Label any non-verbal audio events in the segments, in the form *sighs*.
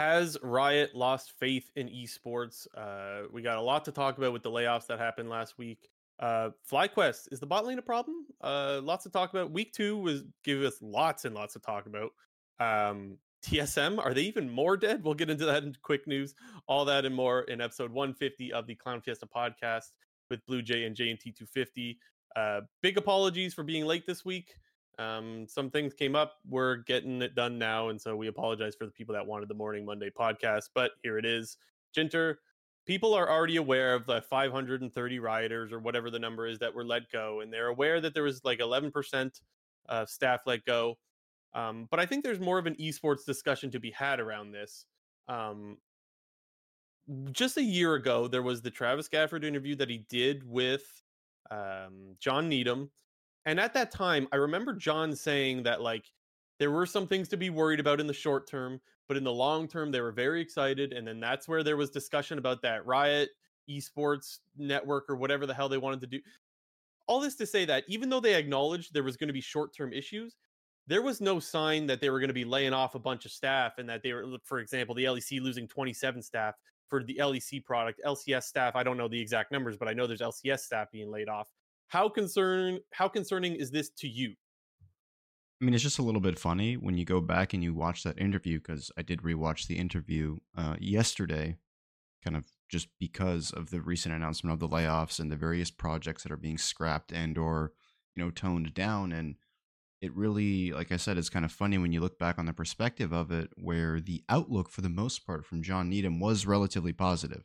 Has Riot lost faith in esports? Uh, we got a lot to talk about with the layoffs that happened last week. Uh, FlyQuest is the bot lane a problem? Uh, lots to talk about. Week two was give us lots and lots to talk about. Um, TSM are they even more dead? We'll get into that in quick news. All that and more in episode 150 of the Clown Fiesta podcast with Blue Jay and JNT 250. Uh, big apologies for being late this week. Um, some things came up. We're getting it done now, and so we apologize for the people that wanted the morning Monday podcast. But here it is, Jinter. People are already aware of the 530 rioters or whatever the number is that were let go, and they're aware that there was like 11% uh, staff let go. Um, but I think there's more of an esports discussion to be had around this. Um, just a year ago, there was the Travis Gafford interview that he did with um, John Needham, and at that time, I remember John saying that like there were some things to be worried about in the short term, but in the long term, they were very excited. And then that's where there was discussion about that Riot esports network or whatever the hell they wanted to do. All this to say that even though they acknowledged there was going to be short term issues, there was no sign that they were going to be laying off a bunch of staff and that they were, for example, the LEC losing 27 staff for the LEC product. LCS staff, I don't know the exact numbers, but I know there's LCS staff being laid off. How concern how concerning is this to you? I mean, it's just a little bit funny when you go back and you watch that interview because I did rewatch the interview uh, yesterday, kind of just because of the recent announcement of the layoffs and the various projects that are being scrapped and or you know toned down. And it really, like I said, it's kind of funny when you look back on the perspective of it, where the outlook for the most part from John Needham was relatively positive.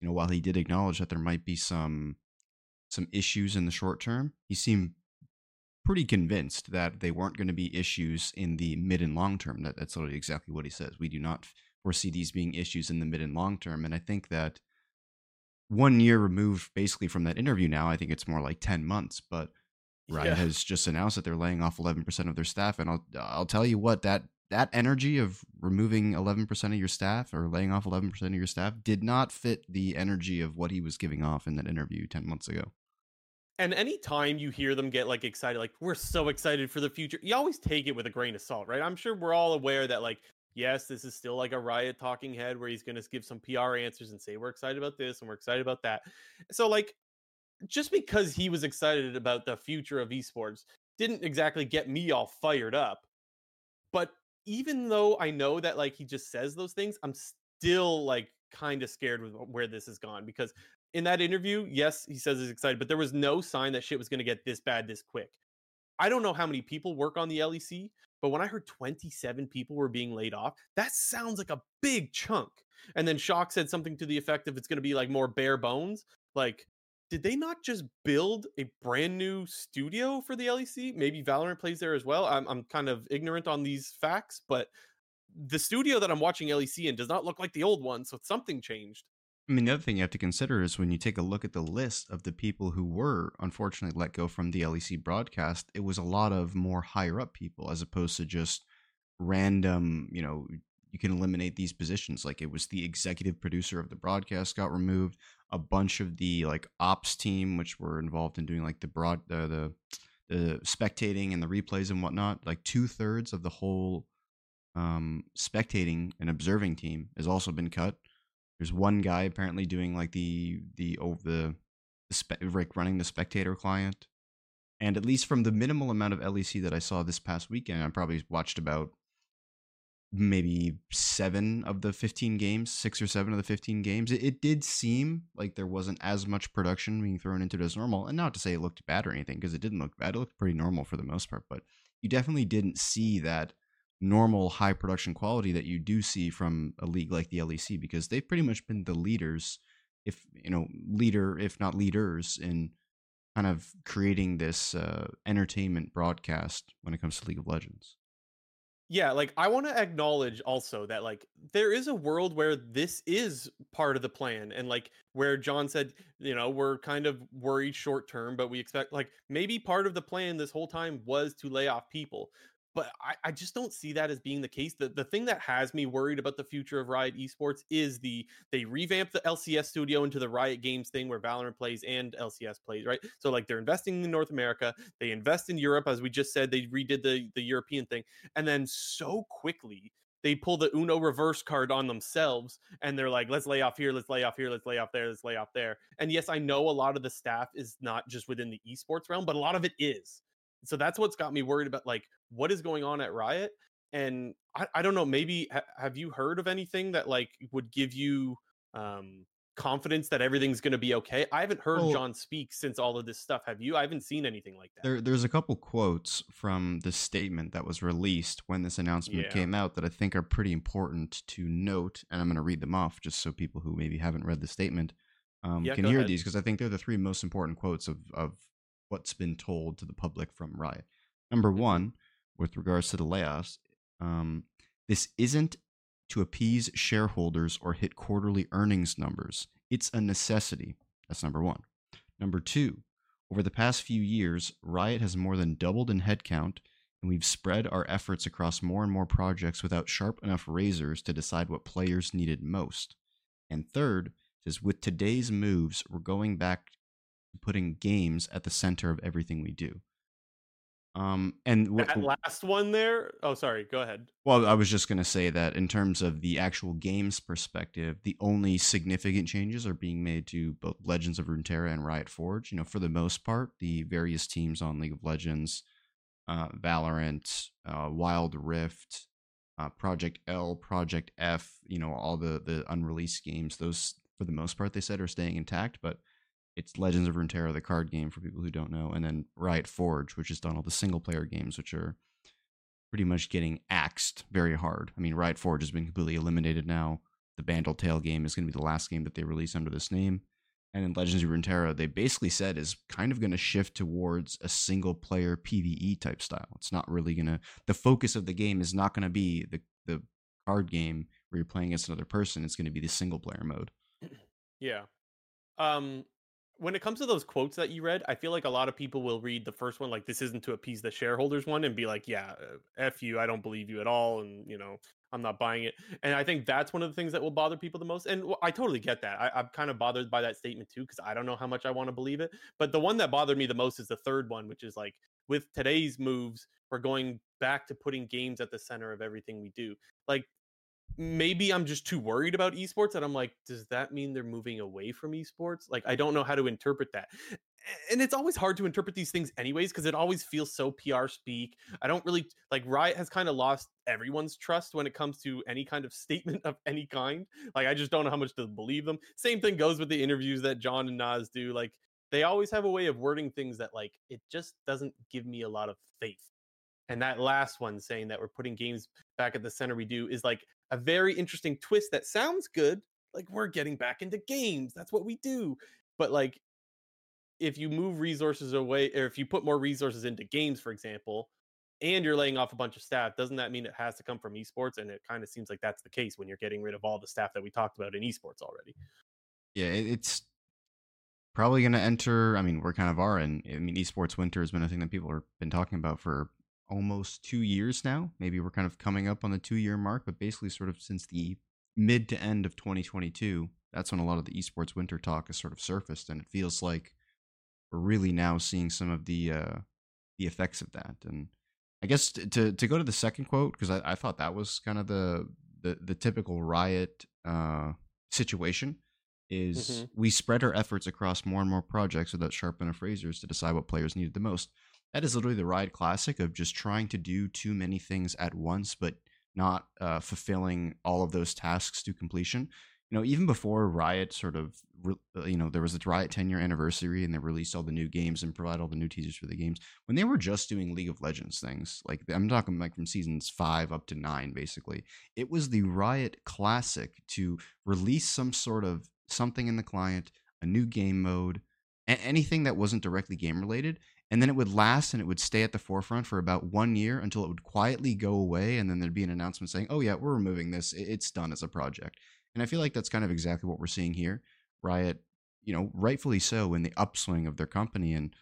You know, while he did acknowledge that there might be some some issues in the short term, he seemed pretty convinced that they weren't going to be issues in the mid and long term. That, that's literally exactly what he says. We do not foresee these being issues in the mid and long term. And I think that one year removed basically from that interview now, I think it's more like 10 months, but Riot yeah. has just announced that they're laying off 11% of their staff. And I'll, I'll tell you what, that, that energy of removing 11% of your staff or laying off 11% of your staff did not fit the energy of what he was giving off in that interview 10 months ago and anytime you hear them get like excited, like we're so excited for the future, you always take it with a grain of salt, right? I'm sure we're all aware that like yes, this is still like a riot talking head where he's going to give some PR answers and say we're excited about this and we're excited about that. So like just because he was excited about the future of esports didn't exactly get me all fired up. But even though I know that like he just says those things, I'm still like kind of scared with where this has gone because in that interview, yes, he says he's excited, but there was no sign that shit was going to get this bad this quick. I don't know how many people work on the LEC, but when I heard 27 people were being laid off, that sounds like a big chunk. And then Shock said something to the effect of it's going to be like more bare bones. Like, did they not just build a brand new studio for the LEC? Maybe Valorant plays there as well. I'm, I'm kind of ignorant on these facts, but the studio that I'm watching LEC in does not look like the old one. So something changed. I mean, the other thing you have to consider is when you take a look at the list of the people who were unfortunately let go from the LEC broadcast, it was a lot of more higher up people as opposed to just random, you know, you can eliminate these positions. Like it was the executive producer of the broadcast got removed, a bunch of the like ops team, which were involved in doing like the broad, uh, the, the spectating and the replays and whatnot, like two thirds of the whole um, spectating and observing team has also been cut there's one guy apparently doing like the the over the, the spe- running the spectator client, and at least from the minimal amount of LEC that I saw this past weekend, I probably watched about maybe seven of the 15 games, six or seven of the 15 games. It, it, did seem like there wasn't as much production being thrown into it as normal. And not to say it looked bad or anything, because it didn't look bad. It looked pretty normal for the most part, but you definitely didn't see that normal high production quality that you do see from a league like the LEC because they've pretty much been the leaders if you know leader if not leaders in kind of creating this uh, entertainment broadcast when it comes to League of Legends. Yeah, like I want to acknowledge also that like there is a world where this is part of the plan and like where John said, you know, we're kind of worried short term, but we expect like maybe part of the plan this whole time was to lay off people but I, I, just don't see that as being the case. The the thing that has me worried about the future of Riot Esports is the they revamped the LCS studio into the Riot Games thing where Valorant plays and LCS plays, right? So like they're investing in North America, they invest in Europe, as we just said, they redid the the European thing, and then so quickly they pull the Uno reverse card on themselves and they're like, let's lay off here, let's lay off here, let's lay off there, let's lay off there. And yes, I know a lot of the staff is not just within the esports realm, but a lot of it is. So that's what's got me worried about like what is going on at Riot. And I, I don't know, maybe ha- have you heard of anything that like would give you um confidence that everything's going to be okay. I haven't heard well, John speak since all of this stuff. Have you? I haven't seen anything like that. There, there's a couple quotes from the statement that was released when this announcement yeah. came out that I think are pretty important to note, and I'm going to read them off just so people who maybe haven't read the statement um, yeah, can hear ahead. these because I think they're the three most important quotes of of what's been told to the public from Riot. Number one, with regards to the layoffs, um, this isn't to appease shareholders or hit quarterly earnings numbers. It's a necessity. That's number one. Number two, over the past few years, Riot has more than doubled in headcount, and we've spread our efforts across more and more projects without sharp enough razors to decide what players needed most. And third, is with today's moves, we're going back putting games at the center of everything we do. Um, and w- that last one there. Oh, sorry. Go ahead. Well, I was just going to say that in terms of the actual games perspective, the only significant changes are being made to both Legends of Runeterra and Riot Forge. You know, for the most part, the various teams on League of Legends, uh, Valorant, uh, Wild Rift, uh, Project L, Project F. You know, all the the unreleased games. Those, for the most part, they said are staying intact, but it's Legends of Runeterra, the card game for people who don't know, and then Riot Forge, which has done all the single player games, which are pretty much getting axed very hard. I mean, Riot Forge has been completely eliminated now. The Bandle Tale game is going to be the last game that they release under this name. And in Legends of Runeterra, they basically said is kind of going to shift towards a single player PvE type style. It's not really going to, the focus of the game is not going to be the, the card game where you're playing against another person. It's going to be the single player mode. Yeah. Um, when it comes to those quotes that you read, I feel like a lot of people will read the first one like this isn't to appease the shareholders one and be like, yeah, uh, f you, I don't believe you at all, and you know I'm not buying it. And I think that's one of the things that will bother people the most. And I totally get that. I, am kind of bothered by that statement too because I don't know how much I want to believe it. But the one that bothered me the most is the third one, which is like with today's moves, we're going back to putting games at the center of everything we do. Like maybe I'm just too worried about esports and I'm like, does that mean they're moving away from esports? Like, I don't know how to interpret that. And it's always hard to interpret these things, anyways, because it always feels so PR speak. I don't really like Riot has kind of lost everyone's trust when it comes to any kind of statement of any kind. Like, I just don't know how much to believe them. Same thing goes with the interviews that John and Naz do. Like, they always have a way of wording things that, like, it just doesn't give me a lot of faith. And that last one saying that we're putting games back at the center we do is like a very interesting twist that sounds good. Like we're getting back into games. That's what we do. But like if you move resources away or if you put more resources into games, for example, and you're laying off a bunch of staff, doesn't that mean it has to come from esports? And it kind of seems like that's the case when you're getting rid of all the staff that we talked about in esports already. Yeah, it's probably going to enter. I mean, we're kind of are in. I mean, esports winter has been a thing that people have been talking about for almost two years now. Maybe we're kind of coming up on the two year mark, but basically, sort of since the mid to end of 2022, that's when a lot of the esports winter talk has sort of surfaced, and it feels like we're really now seeing some of the uh, the effects of that. And I guess to to go to the second quote because I, I thought that was kind of the the, the typical riot uh, situation is mm-hmm. we spread our efforts across more and more projects without sharp enough razors to decide what players needed the most that is literally the Riot classic of just trying to do too many things at once, but not uh, fulfilling all of those tasks to completion. You know, even before Riot sort of, uh, you know, there was a Riot 10 year anniversary and they released all the new games and provided all the new teasers for the games. When they were just doing League of Legends things, like I'm talking like from seasons five up to nine, basically, it was the Riot classic to release some sort of something in the client, a new game mode, anything that wasn't directly game related and then it would last and it would stay at the forefront for about one year until it would quietly go away and then there'd be an announcement saying oh yeah we're removing this. It's done as a project. And i feel like that's kind of exactly what we're seeing here. Riot you know rightfully so in the upswing of their company and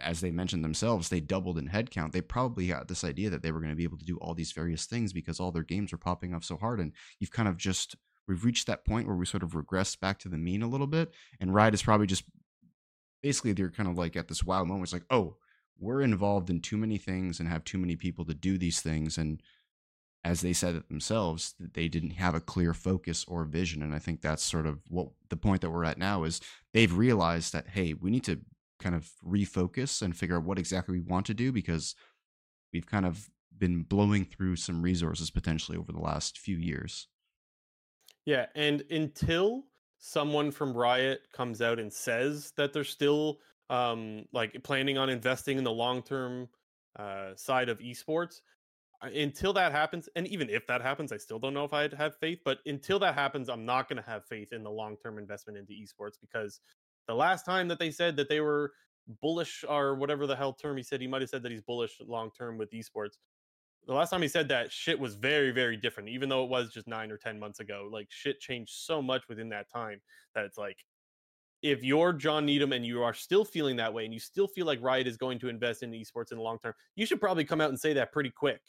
as they mentioned themselves they doubled in headcount. They probably got this idea that they were going to be able to do all these various things because all their games were popping off so hard and you've kind of just we've reached that point where we sort of regress back to the mean a little bit and riot is probably just basically they're kind of like at this wild moment. It's like, oh, we're involved in too many things and have too many people to do these things, and as they said it themselves, they didn't have a clear focus or vision. And I think that's sort of what the point that we're at now is they've realized that, hey, we need to kind of refocus and figure out what exactly we want to do because we've kind of been blowing through some resources potentially over the last few years. Yeah. And until someone from Riot comes out and says that they're still um, like planning on investing in the long term uh, side of esports, until that happens, and even if that happens, I still don't know if I'd have faith. But until that happens, I'm not going to have faith in the long term investment into esports because the last time that they said that they were bullish or whatever the hell term he said, he might have said that he's bullish long term with esports. The last time he said that, shit was very, very different, even though it was just nine or 10 months ago. Like, shit changed so much within that time that it's like, if you're John Needham and you are still feeling that way and you still feel like Riot is going to invest in esports in the long term, you should probably come out and say that pretty quick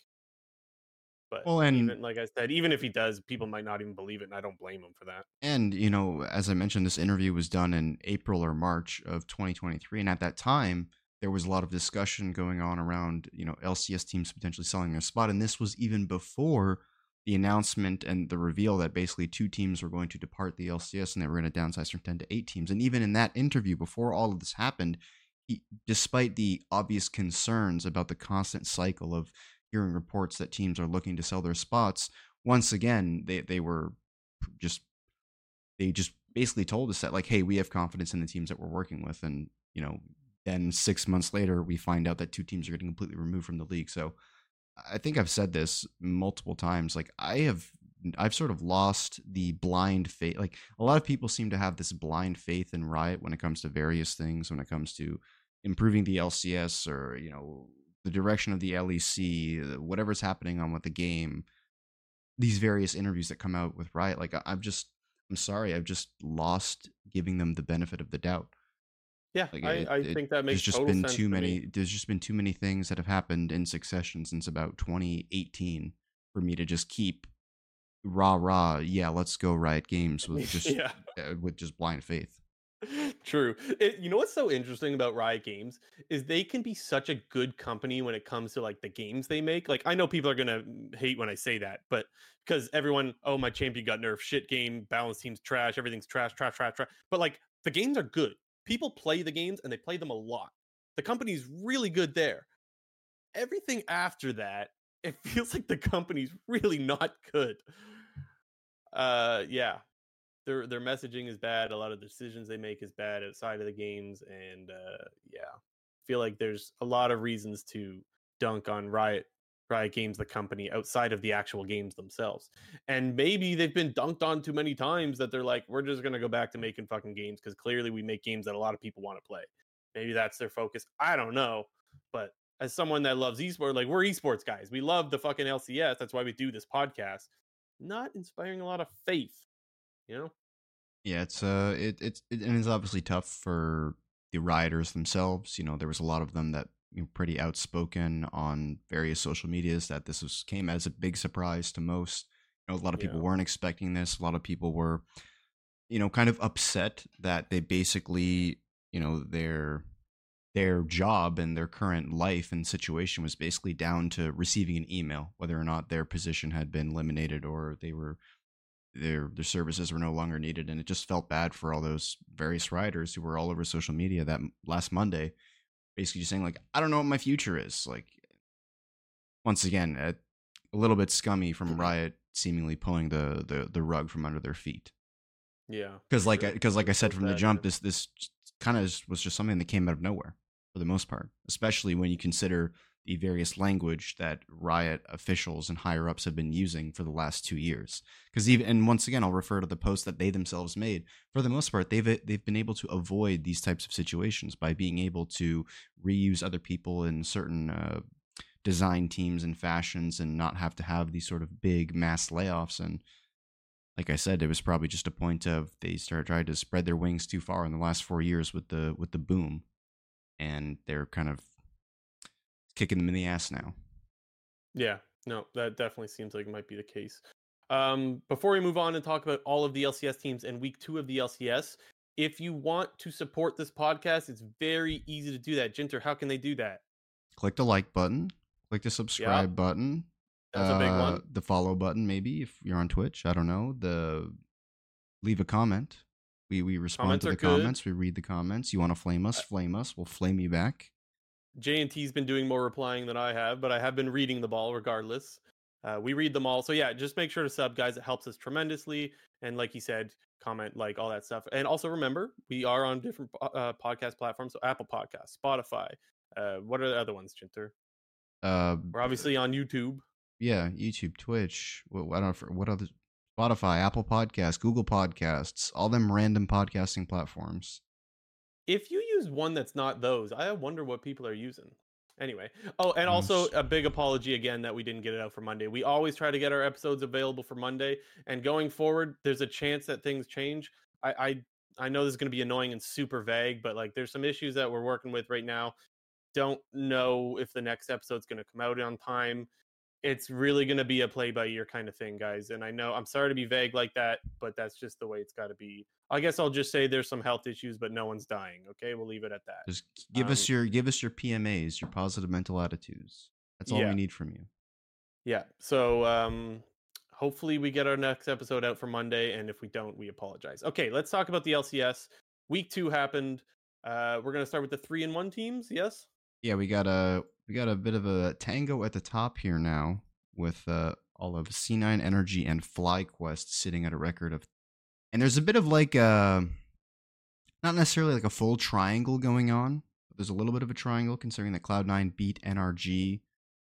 but well, and even, like I said, even if he does, people might not even believe it, and I don't blame him for that. And you know, as I mentioned, this interview was done in April or March of 2023, and at that time, there was a lot of discussion going on around you know LCS teams potentially selling their spot, and this was even before the announcement and the reveal that basically two teams were going to depart the LCS and they were going to downsize from 10 to 8 teams. And even in that interview, before all of this happened, he, despite the obvious concerns about the constant cycle of hearing reports that teams are looking to sell their spots, once again they they were just they just basically told us that like, hey, we have confidence in the teams that we're working with, and you know, then six months later we find out that two teams are getting completely removed from the league. So I think I've said this multiple times. Like I have I've sort of lost the blind faith. Like a lot of people seem to have this blind faith in Riot when it comes to various things, when it comes to improving the LCS or you know the direction of the LEC, uh, whatever's happening on with the game, these various interviews that come out with Riot, like I'm just, I'm sorry, I've just lost giving them the benefit of the doubt. Yeah, like I, it, I think that makes there's just been too many. Me. There's just been too many things that have happened in succession since about 2018 for me to just keep rah rah. Yeah, let's go Riot Games with *laughs* just yeah. uh, with just blind faith. True. It, you know what's so interesting about Riot Games is they can be such a good company when it comes to like the games they make. Like I know people are gonna hate when I say that, but because everyone, oh my champion got nerfed, shit game, balance team's trash, everything's trash, trash, trash, trash. But like the games are good. People play the games and they play them a lot. The company's really good there. Everything after that, *laughs* it feels like the company's really not good. Uh yeah, their their messaging is bad. A lot of the decisions they make is bad outside of the games, and uh, yeah, feel like there's a lot of reasons to dunk on Riot Riot Games, the company, outside of the actual games themselves. And maybe they've been dunked on too many times that they're like, we're just gonna go back to making fucking games because clearly we make games that a lot of people want to play. Maybe that's their focus. I don't know, but as someone that loves esports, like we're esports guys, we love the fucking LCS. That's why we do this podcast. Not inspiring a lot of faith you know yeah it's uh it it's it, and it's obviously tough for the rioters themselves you know there was a lot of them that pretty outspoken on various social medias that this was came as a big surprise to most. You know a lot of people yeah. weren't expecting this. A lot of people were you know kind of upset that they basically you know their their job and their current life and situation was basically down to receiving an email whether or not their position had been eliminated or they were their their services were no longer needed. And it just felt bad for all those various riders who were all over social media that last monday basically just saying like i don't know what my future is like once again a, a little bit scummy from mm-hmm. riot seemingly pulling the the, the rug from under their feet. Yeah because like because like i said from the jump this this kind of was just something that came out of nowhere for the most part especially when you consider the various language that riot officials and higher ups have been using for the last two years. Because even and once again i'll refer to the post that they themselves made. For the most part they've they've been able to avoid these types of situations by being able to reuse other people in certain uh, design teams and fashions and not have to have these sort of big mass layoffs. And like I said, it was probably just a point of they started trying to spread their wings too far in the last four years with the with the boom, and they're kind of kicking them in the ass now. Yeah, no, that definitely seems like it might be the case. Um, before we move on and talk about all of the LCS teams and week two of the LCS, if you want to support this podcast, it's very easy to do that. Jinter, how can they do that? Click the like button, click the subscribe yep. button, That's a big Uh, one. The follow button, maybe if you're on Twitch. I don't know. The leave a comment. We we respond Comments to the good. comments. We read the comments. You want to flame us? Flame us. We'll flame you back. J and T's been doing more replying than I have, but I have been reading the ball regardless. Uh, we read them all, so yeah, just make sure to sub, guys. It helps us tremendously. And like you said, comment, like all that stuff. And also remember, we are on different uh, podcast platforms: so Apple Podcasts, Spotify. Uh, what are the other ones, Jinter? Uh, We're obviously on YouTube. yeah, YouTube, Twitch. What, I don't know what other Spotify, Apple Podcasts, Google Podcasts, all them random podcasting platforms. If you use one that's not those, I wonder what people are using. Anyway, oh, and mm, also a big apology again that we didn't get it out for Monday. We always try to get our episodes available for Monday, and going forward, there's a chance that things change. I I, I know this is going to be annoying and super vague, but like there's some issues that we're working with right now. Don't know if the next episode's going to come out on time. It's really going to be a play by ear kind of thing, guys. And I know I'm sorry to be vague like that, but that's just the way it's got to be. I guess I'll just say there's some health issues, but no one's dying. Okay, we'll leave it at that. Just give us Um, your give us your PMAs, your positive mental attitudes. That's all Yeah. we need from you. Yeah. So um hopefully we get our next episode out for Monday and if we don't we apologize. Okay, let's talk about the LCS. Week 2 happened. Uh we're going to start with the 3 and 1 teams, yes? Yeah, we got a we got a bit of a tango at the top here now with uh, all of C9 NRG and FlyQuest sitting at a record of, and there's a bit of like a not necessarily like a full triangle going on, but there's a little bit of a triangle considering that Cloud9 beat NRG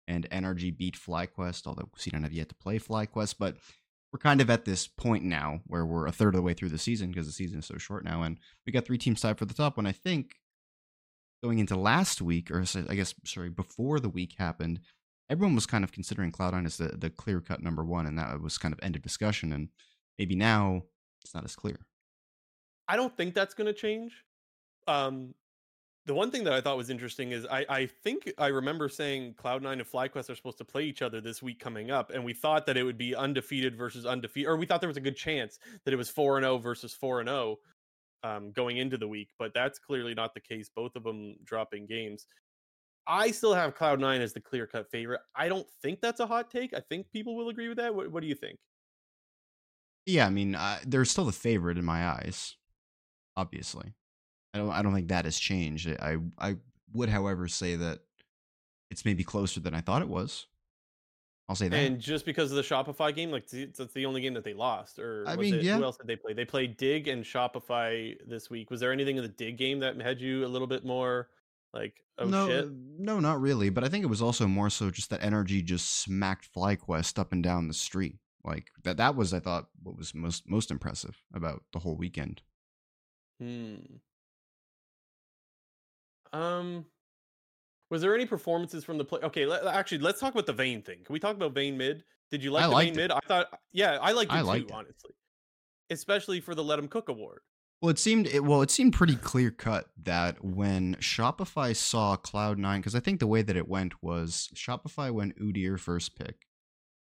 and NRG beat FlyQuest, although we don't have yet to play FlyQuest, but we're kind of at this point now where we're a third of the way through the season because the season is so short now, and we got three teams tied for the top. When I think going into last week, or I guess sorry, before the week happened, everyone was kind of considering Cloud9 as the, the clear cut number one, and that was kind of end of discussion. And maybe now it's not as clear. I don't think that's going to change. Um the one thing that I thought was interesting is I, I think I remember saying Cloud9 and FlyQuest are supposed to play each other this week coming up, and we thought that it would be undefeated versus undefeated, or we thought there was a good chance that it was 4 and 0 versus 4 and 0 um, going into the week, but that's clearly not the case. Both of them dropping games. I still have Cloud9 as the clear cut favorite. I don't think that's a hot take. I think people will agree with that. What, what do you think? Yeah, I mean, uh, they're still the favorite in my eyes. Obviously, I don't. I don't think that has changed. I. I would, however, say that it's maybe closer than I thought it was. I'll say that. And just because of the Shopify game, like th- that's the only game that they lost, or I mean, it, yeah. who else did they play? They played Dig and Shopify this week. Was there anything in the Dig game that had you a little bit more like, oh no, shit? no, not really. But I think it was also more so just that NRG just smacked FlyQuest up and down the street. Like that. That was, I thought, what was most most impressive about the whole weekend. Hmm. Um, was there any performances from the play? Okay, let, actually, let's talk about the Vayne thing. Can we talk about Vayne mid? Did you like I the it. mid? I thought, yeah, I liked it I too, liked it. honestly, especially for the Let Him Cook award. Well, it seemed it, well. It seemed pretty clear cut that when Shopify saw Cloud Nine, because I think the way that it went was Shopify went Udyr first pick,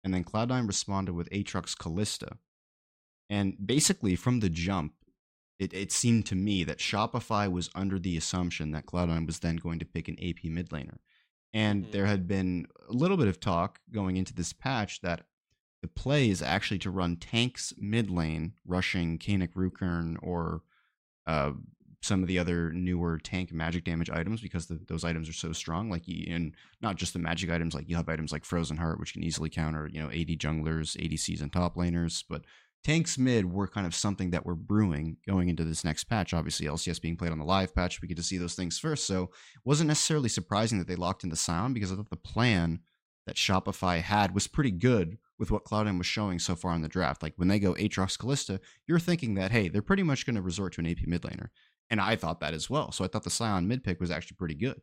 and then Cloud Nine responded with Aatrox Kalista, and basically from the jump, it, it seemed to me that Shopify was under the assumption that Cloud Nine was then going to pick an AP mid laner, and Mhm. there had been a little bit of talk going into this patch that the play is actually to run tanks mid lane, rushing Kaenic Rookern or uh, some of the other newer tank magic damage items because the, those items are so strong. Like, and not just the magic items, like you have items like Frozen Heart, which can easily counter, you know, AD junglers, ADCs, and top laners. But tanks mid were kind of something that we're brewing going into this next patch. Obviously, LCS being played on the live patch, we get to see those things first. So it wasn't necessarily surprising that they locked into Sound because I thought the plan that Shopify had was pretty good with what Cloud9 was showing so far in the draft. Like when they go Aatrox Kalista, you're thinking that, hey, they're pretty much going to resort to an AP mid laner. And I thought that as well. So I thought the Sion mid pick was actually pretty good.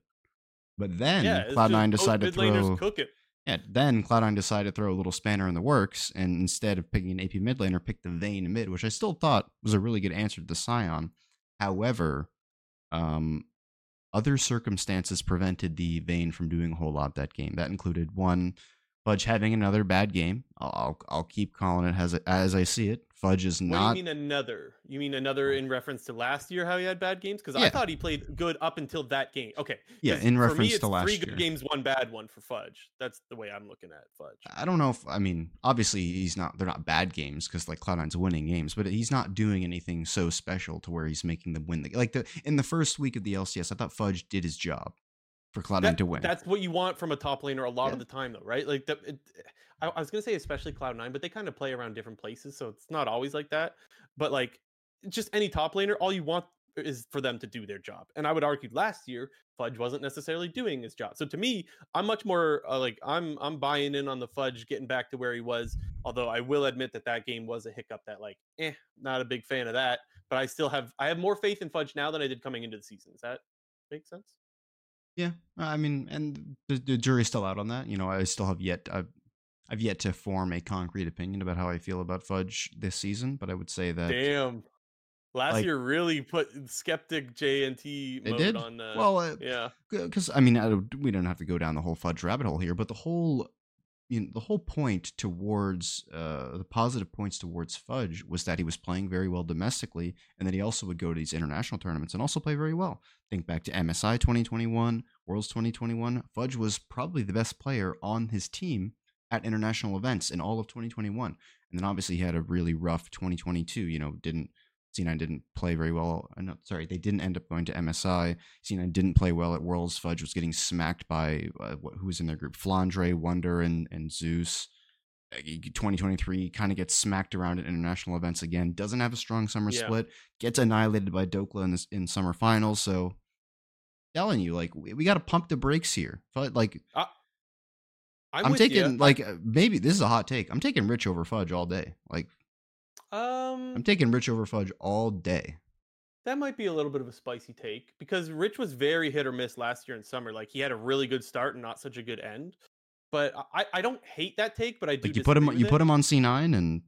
But then yeah, Cloud9 decided to throw. cook it. Yeah, then Cloud9 decided to throw a little spanner in the works, and instead of picking an AP mid laner, picked the Vayne mid, which I still thought was a really good answer to the Sion. However, um, other circumstances prevented the Vayne from doing a whole lot that game. That included one, Fudge having another bad game. I'll I'll, I'll keep calling it as as I see it. Fudge is not. you mean another? You mean another oh. in reference to last year how he had bad games? Because I thought he played good up until that game. Okay. Yeah, in reference me, to last three year. good games, one bad one for Fudge. That's the way I'm looking at Fudge. I don't know if I mean obviously he's not they're not bad games because like Cloud9's winning games, but he's not doing anything so special to where he's making them win the like the in the first week of the LCS. I thought Fudge did his job for Cloud9 to win. That's what you want from a top laner a lot Yeah. of the time, though, right? Like, the, it, eh, I, I was gonna say especially Cloud Nine, but they kind of play around different places, so it's not always like that. But like, just any top laner, all you want is for them to do their job. And I would argue last year Fudge wasn't necessarily doing his job. So to me, I'm much more uh, like I'm I'm buying in on the Fudge getting back to where he was. Although I will admit that that game was a hiccup. That like, eh, not a big fan of that. But I still have I have more faith in Fudge now than I did coming into the season. Does that make sense? Yeah, I mean, and the, the jury's still out on that. You know, I still have yet I've, I've yet to form a concrete opinion about how I feel about Fudge this season. But I would say that Damn. Last like- year really put skeptic JNT It mode did? on. Uh, well, uh, yeah, because I mean, I don't, we don't have to go down the whole Fudge rabbit hole here, but the whole you know, the whole point towards uh, the positive points towards Fudge was that he was playing very well domestically, and that he also would go to these international tournaments and also play very well. Think back to MSI 2021, Worlds 2021. Fudge was probably the best player on his team at international events in all of 2021, and then obviously he had a really rough 2022. You know, didn't C9 didn't play very well. uh, No, sorry, they didn't end up going to MSI. C9 didn't play well at Worlds. Fudge was getting smacked by uh, who was in their group? Flandre, Wonder, and and Zeus. Uh, 2023 kind of gets smacked around at international events again. Doesn't have a strong summer Yeah. split. Gets annihilated by Dhokla in this, in summer finals. So, telling you, like we, we got to pump the brakes here. But like I'm, I'm, taking ya. like uh, maybe this is a hot take. I'm taking Rich over Fudge all day. Like um I'm taking Rich over Fudge all day. that might be a little bit of a spicy take because Rich was very hit or miss last year in summer. Like he had a really good start and not such a good end. But I, I don't hate that take, but I do Like you put him you with put him on C9 and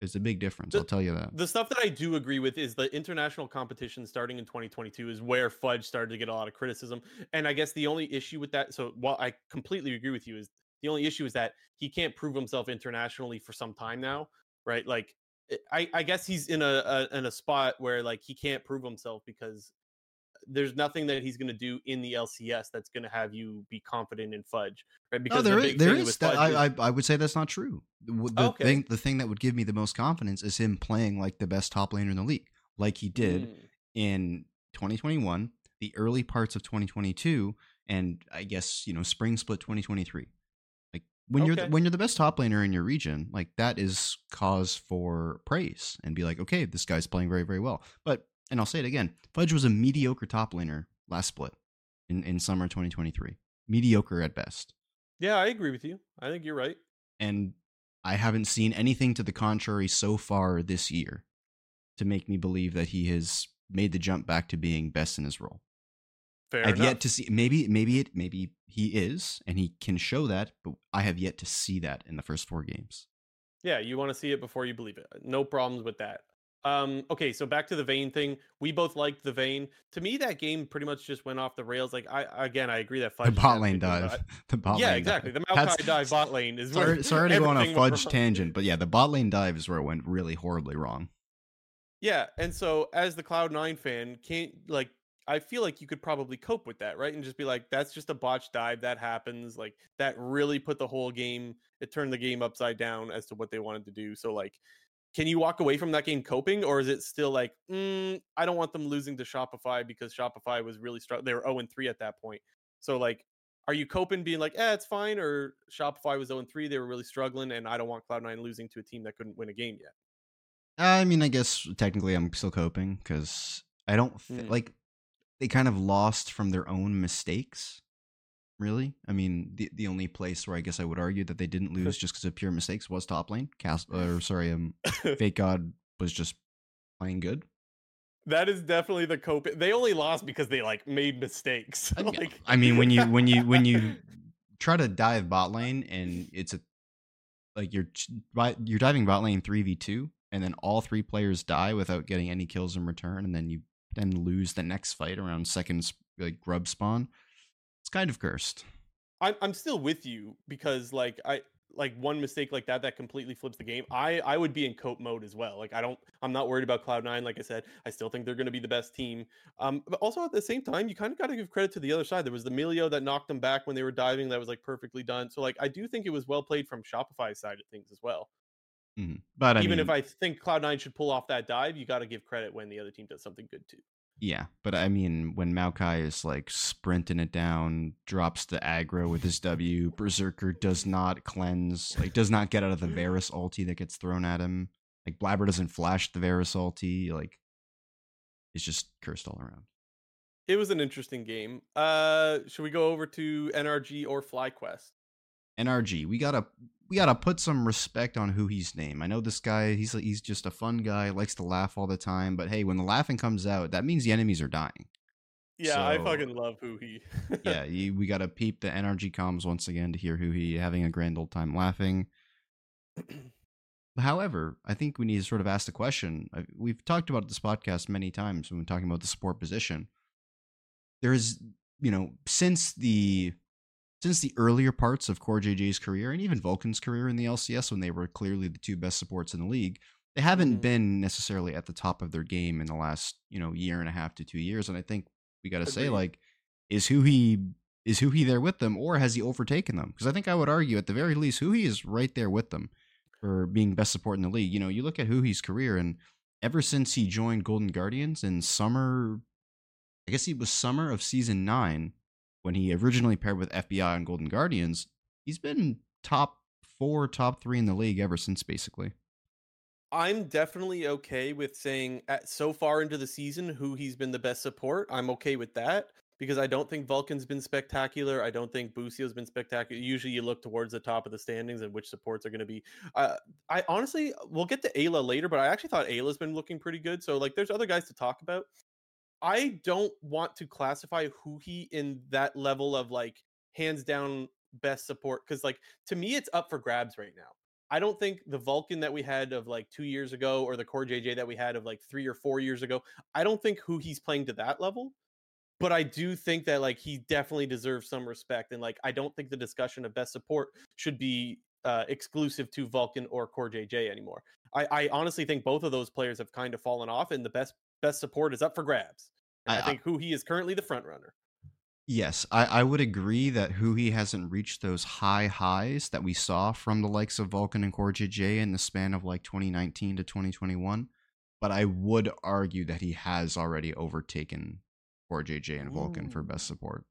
it's a big difference. The- I'll tell you that. The stuff that I do agree with is the international competition starting in 2022 is where Fudge started to get a lot of criticism. And I guess the only issue with that, so while I completely agree with you, is the only issue is that he can't prove himself internationally for some time now, right? Like, eh, I, I guess he's in a, a in a spot where like he can't prove himself because there's nothing that he's going to do in the LCS that's going to have you be confident in Fudge, right? No, the there is big there is that, I, I I would say that's not true. The, the Okay. thing the thing that would give me the most confidence is him playing like the best top laner in the league, like he did Mm. in 2021, the early parts of 2022, and I guess you know spring split 2023. Like when you're the, when you're the best top laner in your region, like that is cause for praise and be like, okay, this guy's playing very very well. But and I'll say it again, Fudge was a mediocre top laner last split in in summer 2023, mediocre at best. Yeah, I agree with you. I think you're right. and I haven't seen anything to the contrary so far this year to make me believe that he has made the jump back to being best in his role. Fair enough. I've enough. yet to see maybe maybe it maybe he is and he can show that, but I have yet to see that in the first four games. Yeah, you want to see it before you believe it. No problems with that. Um, okay, so back to the Vayne thing. We both liked the Vayne. To me, that game pretty much just went off the rails. Like I again, I agree that The bot lane good game, but dive. *laughs* The bot yeah, lane exactly. dive. The That's- dive bot lane is where Sorry, sorry to go on a fudge tangent, but yeah, the bot lane dive is where it went really horribly wrong. Yeah, and so as the Cloud Nine fan, can't like I feel like you could probably cope with that, right? And just be like, that's just a botch dive that happens. Like that really put the whole game. It turned the game upside down as to what they wanted to do. So like, can you walk away from that game coping, or is it still like, mm, I don't want them losing to Shopify because Shopify was really strong. They were zero and three at that point. So like, are you coping being like, eh, it's fine, or Shopify was zero and three, they were really struggling, and I don't want Cloud Nine losing to a team that couldn't win a game yet. I mean, I guess technically I'm still coping because I don't th- Mm. like they kind of lost from their own mistakes. Really, I mean, the the only place where I guess I would argue that they didn't lose just because of pure mistakes was top lane. Cast *laughs* or sorry, um, FakeGod was just playing good. That is definitely the cope. They only lost because they like made mistakes. *laughs* I, like, I mean, when you when you when you *laughs* try to dive bot lane and it's a like you're you're diving bot lane three v two, and then all three players die without getting any kills in return, and then you then lose the next fight around second like grub spawn. It's kind of cursed. I'm I'm still with you because like I like one mistake like that that completely flips the game. I I would be in cope mode as well. Like I don't I'm not worried about Cloud Nine. Like I said, I still think they're going to be the best team. Um, but also at the same time, you kind of got to give credit to the other side. There was the Milio that knocked them back when they were diving. That was like perfectly done. So like I do think it was well played from Shopify's side of things as well. Mm-hmm. But I even mean, if I think Cloud Nine should pull off that dive, you got to give credit when the other team does something good too. Yeah, but I mean, when Maokai is like sprinting it down, drops the aggro with his W, Berserker does not cleanse, like does not get out of the Varus ulti that gets thrown at him. Like Blabber doesn't flash the Varus ulti. Like it's just cursed all around. It was an interesting game. Uh, should we go over to NRG or FlyQuest? NRG, we gotta we gotta put some respect on Huhi's named. I know this guy; he's he's just a fun guy, likes to laugh all the time. But hey, when the laughing comes out, that means the enemies are dying. Yeah, so, I fucking love Huhi. *laughs* yeah, we gotta peep the NRG comms once again to hear Huhi having a grand old time laughing. *clears throat* However, I think we need to sort of ask the question. Uh, we've talked about this podcast many times when we're talking about the support position. There's, you know, since the since the earlier parts of Core JJ's career and even Vulcan's career in the LCS when they were clearly the two best supports in the league, they haven't mm-hmm. been necessarily at the top of their game in the last, you know, year and a half to 2 years and I think we got to say like is Huhi is Huhi there with them or has he overtaken them? Because I think I would argue at the very least Huhi is right there with them for being best support in the league. You know, you look at Huhi's career and ever since he joined Golden Guardians in summer I guess it was summer of season 9 when he originally paired with FBI and Golden Guardians, he's been top four, top three in the league ever since, basically. I'm definitely okay with saying at so far into the season Huhi's been the best support. I'm okay with that because I don't think Vulcan's been spectacular. I don't think Busio's been spectacular. Usually you look towards the top of the standings and which supports are going to be. Uh, I honestly, we'll get to Eyla later, but I actually thought Eyla's been looking pretty good. So like there's other guys to talk about. I don't want to classify Huhi in that level of like hands down best support because like to me it's up for grabs right now. I don't think the Vulcan that we had of like two years ago or the core JJ that we had of like three or four years ago, I don't think Huhi's playing to that level. But I do think that like he definitely deserves some respect. And like I don't think the discussion of best support should be uh, exclusive to Vulcan or core JJ anymore. I, I honestly think both of those players have kind of fallen off, and the best best support is up for grabs. I, I, think Huhi is currently the front runner. Yes, I, I would agree that Huhi hasn't reached those high highs that we saw from the likes of Vulcan and Core JJ in the span of like 2019 to 2021. But I would argue that he has already overtaken Core JJ and Vulcan Ooh. for best support.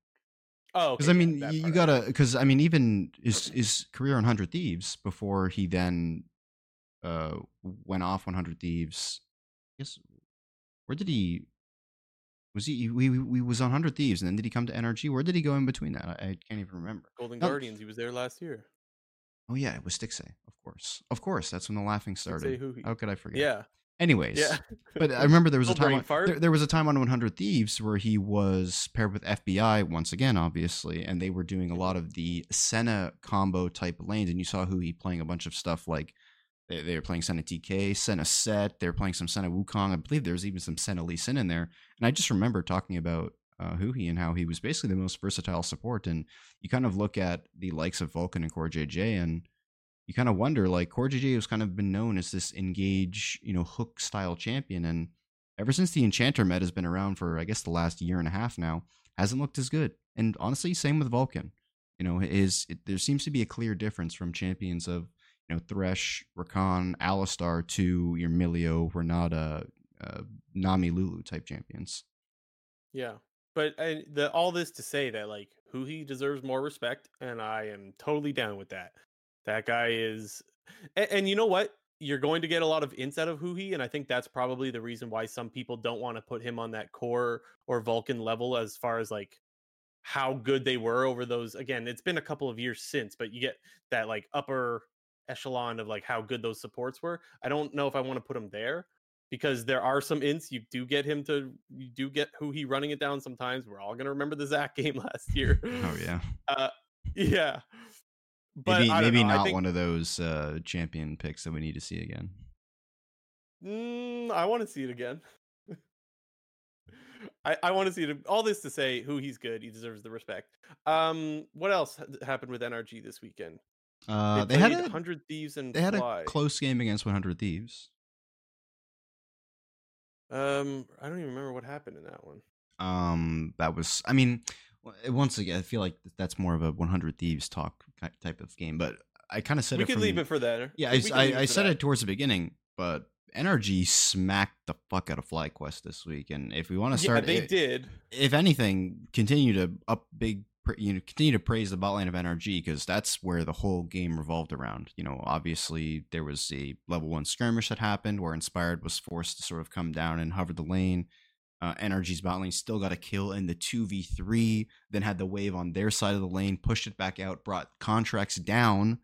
Oh, because okay, I mean, you, you gotta. Because I mean, even his his career on Hundred Thieves before he then uh went off Hundred Thieves. I guess where did he was he? We, we was on Hundred Thieves, and then did he come to NRG? Where did he go in between that? I, I can't even remember. Golden Guardians. He was there last year. Oh yeah, it was Stixxay, of course, of course. That's when the laughing started. He, How could I forget? Yeah. Anyways, yeah. but I *laughs* remember there was a time on, there, there, was a time on 100 Thieves where he was paired with FBI once again, obviously, and they were doing a lot of the Senna combo type lanes, and you saw Huhi playing a bunch of stuff like they, they were playing Senna TK, Senna Set. They were playing some Senna Wukong. I believe there was even some Senna Lee Sin in there. And I just remember talking about uh, Huhi and how he was basically the most versatile support. And you kind of look at the likes of Vulcan and Core JJ, and you kind of wonder like Core JJ has kind of been known as this engage, you know, hook style champion. And ever since the Enchanter Met has been around for, I guess, the last year and a half now, hasn't looked as good. And honestly, same with Vulcan. You know, is it, there seems to be a clear difference from champions of you know Thresh, Rakan, Alistar to your Milio, Renata, uh, Nami, Lulu type champions. Yeah, but and the all this to say that like Huhi deserves more respect, and I am totally down with that. That guy is, and, and you know what? You're going to get a lot of insight of Huhi, and I think that's probably the reason why some people don't want to put him on that core or Vulcan level as far as like how good they were over those. Again, it's been a couple of years since, but you get that like upper echelon of like how good those supports were. I don't know if I want to put him there because there are some ints you do get him to you do get Huhi running it down sometimes. We're all gonna remember the Zac *laughs* game last year. Oh yeah. Uh, yeah. But maybe maybe not think, one of those uh, champion picks that we need to see again. Mm, I want to see it again. *laughs* I, I want to see him. All this to say, Huhi's good, he deserves the respect. Um, what else happened with NRG this weekend? Uh, they, they had a hundred thieves and they had Fly. a close game against 100 thieves. Um, I don't even remember what happened in that one. Um, that was, I mean, once again, I feel like that's more of a 100 thieves talk type of game, but I kind of said it. we it. could from, leave it for that. Yeah, I, I, I said that. it towards the beginning, but NRG smacked the fuck out of FlyQuest this week, and if we want to start, yeah, they it, did. If anything, continue to up big, you know, continue to praise the bot lane of NRG because that's where the whole game revolved around. You know, obviously there was a level one skirmish that happened where Inspired was forced to sort of come down and hover the lane. Uh, NRG's bot lane still got a kill in the 2v3, then had the wave on their side of the lane, pushed it back out, brought Contractz down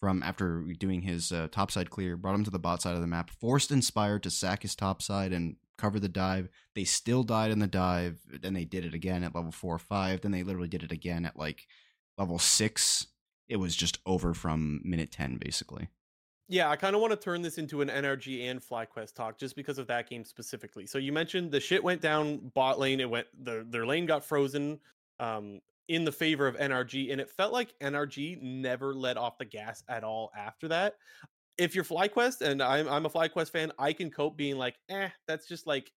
from after doing his uh, topside clear, brought him to the bot side of the map, forced Inspired to sack his topside and cover the dive. They still died in the dive. Then they did it again at level four or five. Then they literally did it again at like level six. It was just over from minute 10, basically. Yeah, I kind of want to turn this into an NRG and FlyQuest talk just because of that game specifically. So you mentioned the shit went down bot lane. It went the their lane got frozen. Um, in the favor of NRG, and it felt like NRG never let off the gas at all after that. If you're FlyQuest, and I'm I'm a FlyQuest fan, I can cope being like, eh, that's just like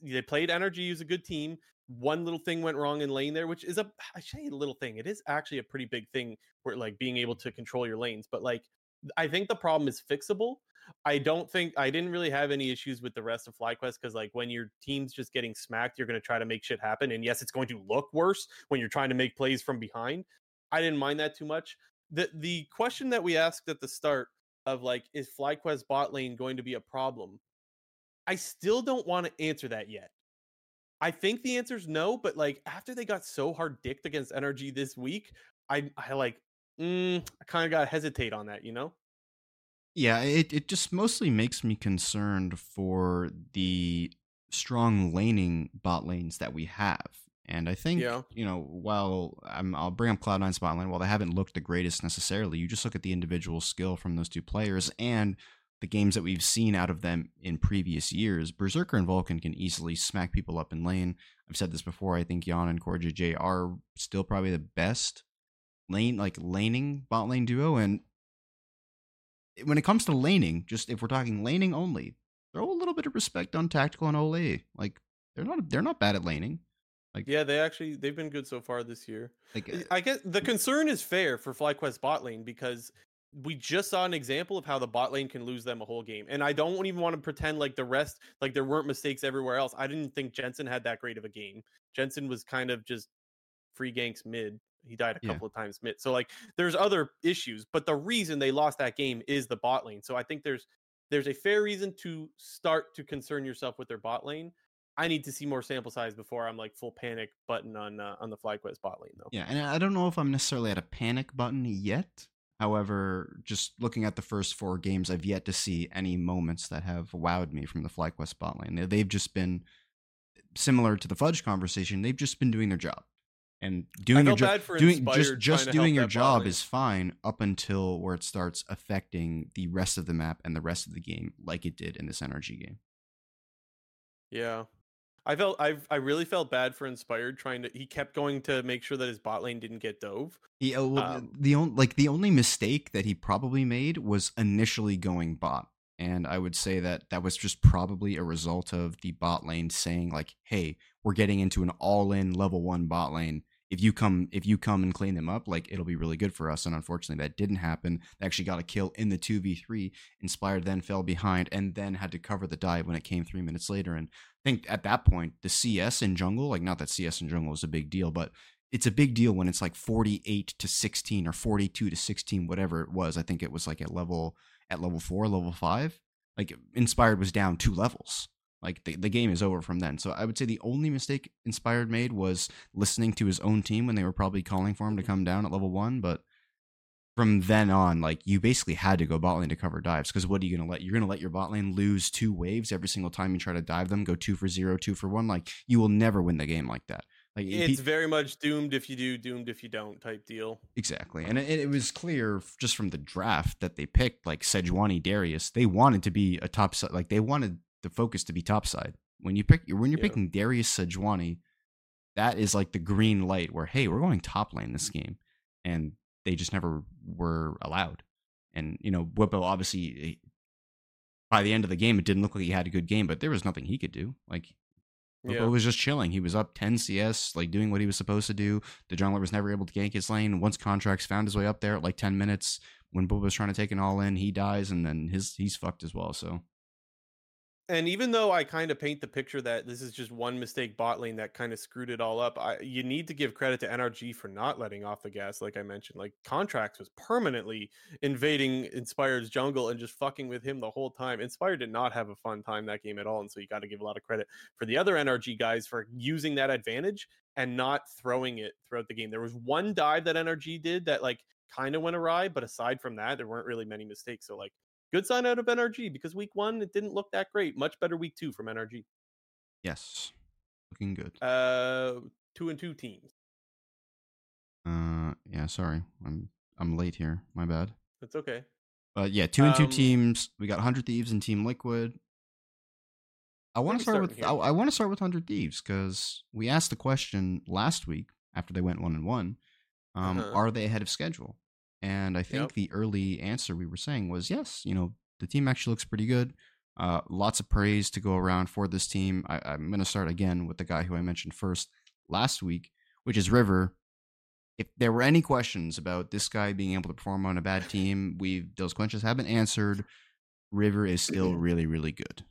they played NRG, use a good team. One little thing went wrong in lane there, which is a I say a little thing. It is actually a pretty big thing where like being able to control your lanes. But like I think the problem is fixable. I don't think I didn't really have any issues with the rest of FlyQuest because like when your team's just getting smacked, you're to try to make shit happen. And yes, it's going to look worse when you're trying to make plays from behind. I didn't mind that too much. The the question that we asked at the start of like, is FlyQuest bot lane going to be a problem? I still don't want to answer that yet. I think the answer is no, but like after they got so hard dicked against NRG this week, I I like mm, I kind of got to hesitate on that, you know? Yeah, it, it just mostly makes me concerned for the strong laning bot lanes that we have. And I think, yeah. you know, while I'm, I'll bring up Cloud Nine bot lane, while they haven't looked the greatest necessarily, you just look at the individual skill from those two players and the games that we've seen out of them in previous years. Berserker and Vulcan can easily smack people up in lane. I've said this before. I think Yeon and CoreJJ are still probably the best lane, like laning bot lane duo. And when it comes to laning, just if we're talking laning only, throw a little bit of respect on tactical and Olleh. Like they're not they're not bad at laning. Like yeah, they actually they've been good so far this year. Like I uh, guess the concern is fair for FlyQuest bot lane because we just saw an example of how the bot lane can lose them a whole game. And I don't even want to pretend like the rest like there weren't mistakes everywhere else. I didn't think Jensen had that great of a game. Jensen was kind of just free ganks mid he died a couple yeah. of times mid. So like there's other issues, but the reason they lost that game is the bot lane. So I think there's there's a fair reason to start to concern yourself with their bot lane. I need to see more sample size before I'm like full panic button on uh, on the FlyQuest bot lane though. Yeah, and I don't know if I'm necessarily at a panic button yet. However, just looking at the first four games, I've yet to see any moments that have wowed me from the FlyQuest bot lane. They've just been similar to the Fudge conversation. They've just been doing their job and doing their job doing just just doing your job is fine up until where it starts affecting the rest of the map and the rest of the game like it did in this NRG game yeah i felt i i really felt bad for inspired trying to he kept going to make sure that his bot lane didn't get dove yeah well, um, the only like the only mistake that he probably made was initially going bot and I would say that that was just probably a result of the bot lane saying like, "Hey, we're getting into an all-in level one bot lane if you come if you come and clean them up like it'll be really good for us and unfortunately that didn't happen. They actually got a kill in the 2v3 inspired then fell behind and then had to cover the dive when it came three minutes later and i think at that point the cs in jungle like not that cs in jungle is a big deal but it's a big deal when it's like 48 to 16 or 42 to 16 whatever it was. I think it was like at level at level 4 level 5 like inspired was down two levels like the, the game is over from then. So I would say the only mistake Inspired made was listening to his own team when they were probably calling for him to come down at level one. But from then on, like you basically had to go bot lane to cover dives because what are you gonna let? You're gonna let your bot lane lose two waves every single time you try to dive them, go two for zero, two for one. Like you will never win the game like that. Like it's he, very much doomed if you do, doomed if you don't type deal. Exactly, and it, it, was clear just from the draft that they picked like Sejuani Darius. They wanted to be a top like they wanted the focus to be topside. When you pick when you're Yeah. picking Darius Sejuani, that is like the green light where hey, we're going top lane this game, and they just never were allowed. And you know, Bwipo obviously by the end of the game, it didn't look like he had a good game, but there was nothing he could do. Like Bwipo Yeah. was just chilling. He was up 10 CS, like doing what he was supposed to do. The jungler was never able to gank his lane. Once Contractz found his way up there at like 10 minutes, when Bubba was trying to take an all in, he dies, and then his he's fucked as well. So And even though I kind of paint the picture that this is just one mistake bot lane that kind of screwed it all up, I, you need to give credit to NRG for not letting off the gas. Like I mentioned, like Contractz was permanently invading Inspired's jungle and just fucking with him the whole time. Inspired did not have a fun time that game at all, and so you got to give a lot of credit for the other NRG guys for using that advantage and not throwing it throughout the game. There was one dive that NRG did that like kind of went awry, but aside from that, there weren't really many mistakes. So like good sign out of NRG because week one it didn't look that great. Much better week two from NRG. yes, looking good. Uh, two and two teams. Uh, yeah, sorry, I'm I'm late here. My bad. That's okay. But yeah, two and two Um, teams. We got Hundred Thieves and Team Liquid. I want to start start with here. I, I want to start with Hundred Thieves because we asked the question last week after they went one and one. Um, Uh-huh. Are they ahead of schedule? And I think Yep. the early answer we were saying was yes. You know, the team actually looks pretty good. Uh, lots of praise to go around for this team. I, I'm going to start again with the guy who I mentioned first last week, which is River. If there were any questions about this guy being able to perform on a bad team, we those questions have been answered. River is still *clears throat* really, really good.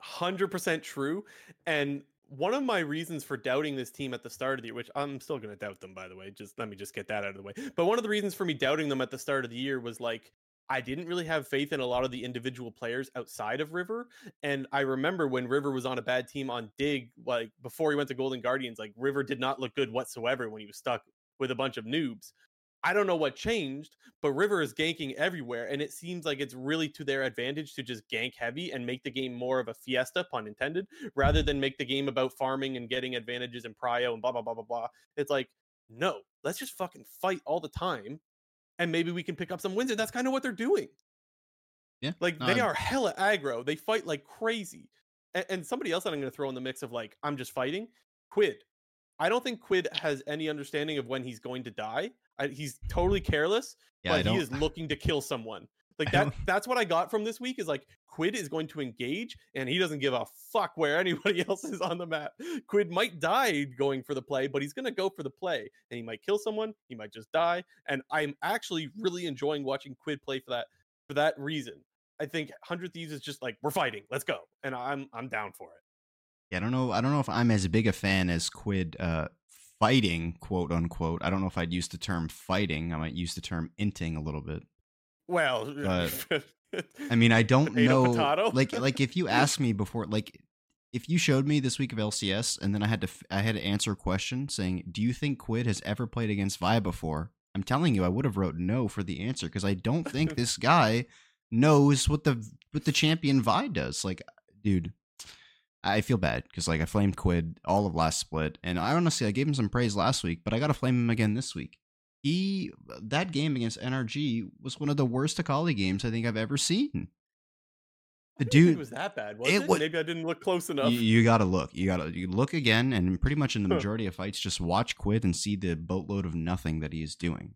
Hundred percent true. And one of my reasons for doubting this team at the start of the year, which I'm still going to doubt them, by the way, just let me just get that out of the way. But one of the reasons for me doubting them at the start of the year was like I didn't really have faith in a lot of the individual players outside of River. And I remember when River was on a bad team on Dig, like before he went to Golden Guardians, like River did not look good whatsoever when he was stuck with a bunch of noobs. I don't know what changed, but River is ganking everywhere, and it seems like it's really to their advantage to just gank heavy and make the game more of a fiesta, pun intended, rather than make the game about farming and getting advantages and prio and blah blah blah blah blah. It's like, no, let's just fucking fight all the time, and maybe we can pick up some wins. And that's kind of what they're doing. Yeah, Like no, they I'm- are hella aggro. They fight like crazy. And, and somebody else that I'm going to throw in the mix of like I'm just fighting. Quid. I don't think Quid has any understanding of when he's going to die. I, he's totally careless, Yeah, but he is looking to kill someone. *laughs* Like that that's what I got from this week. Is like Quid is going to engage, and he doesn't give a fuck where anybody *laughs* else is on the map. Quid might die going for the play, but he's going to go for the play, and he might kill someone. He might just die. And I'm actually really enjoying watching Quid play for that for that reason. I think Hundred Thieves is just like we're fighting, let's go, and I'm I'm down for it. Yeah, I don't know. I don't know if I'm as big a fan as Quid uh, fighting, quote unquote. I don't know if I'd use the term fighting. I might use the term inting a little bit. Well, *laughs* I mean, I don't Potato, know. potato. Like, like if you *laughs* asked me before, like, if you showed me this week of LCS and then I had to, I had to answer a question saying, "Do you think Quid has ever played against Vi before?" I'm telling you, I would have wrote no for the answer because I don't think *laughs* this guy knows what the what the champion Vi does. Like, dude, I feel bad because like I flamed Quid all of last split, and I honestly I gave him some praise last week, but I got to flame him again this week. He that game against NRG was one of the worst Akali games I think I've ever seen. The dude, it was that bad. Was it it? wa- Maybe I didn't look close enough. you, you gotta look. You gotta you look again, and pretty much in the majority of fights, just watch Quid and see the boatload of nothing that he is doing.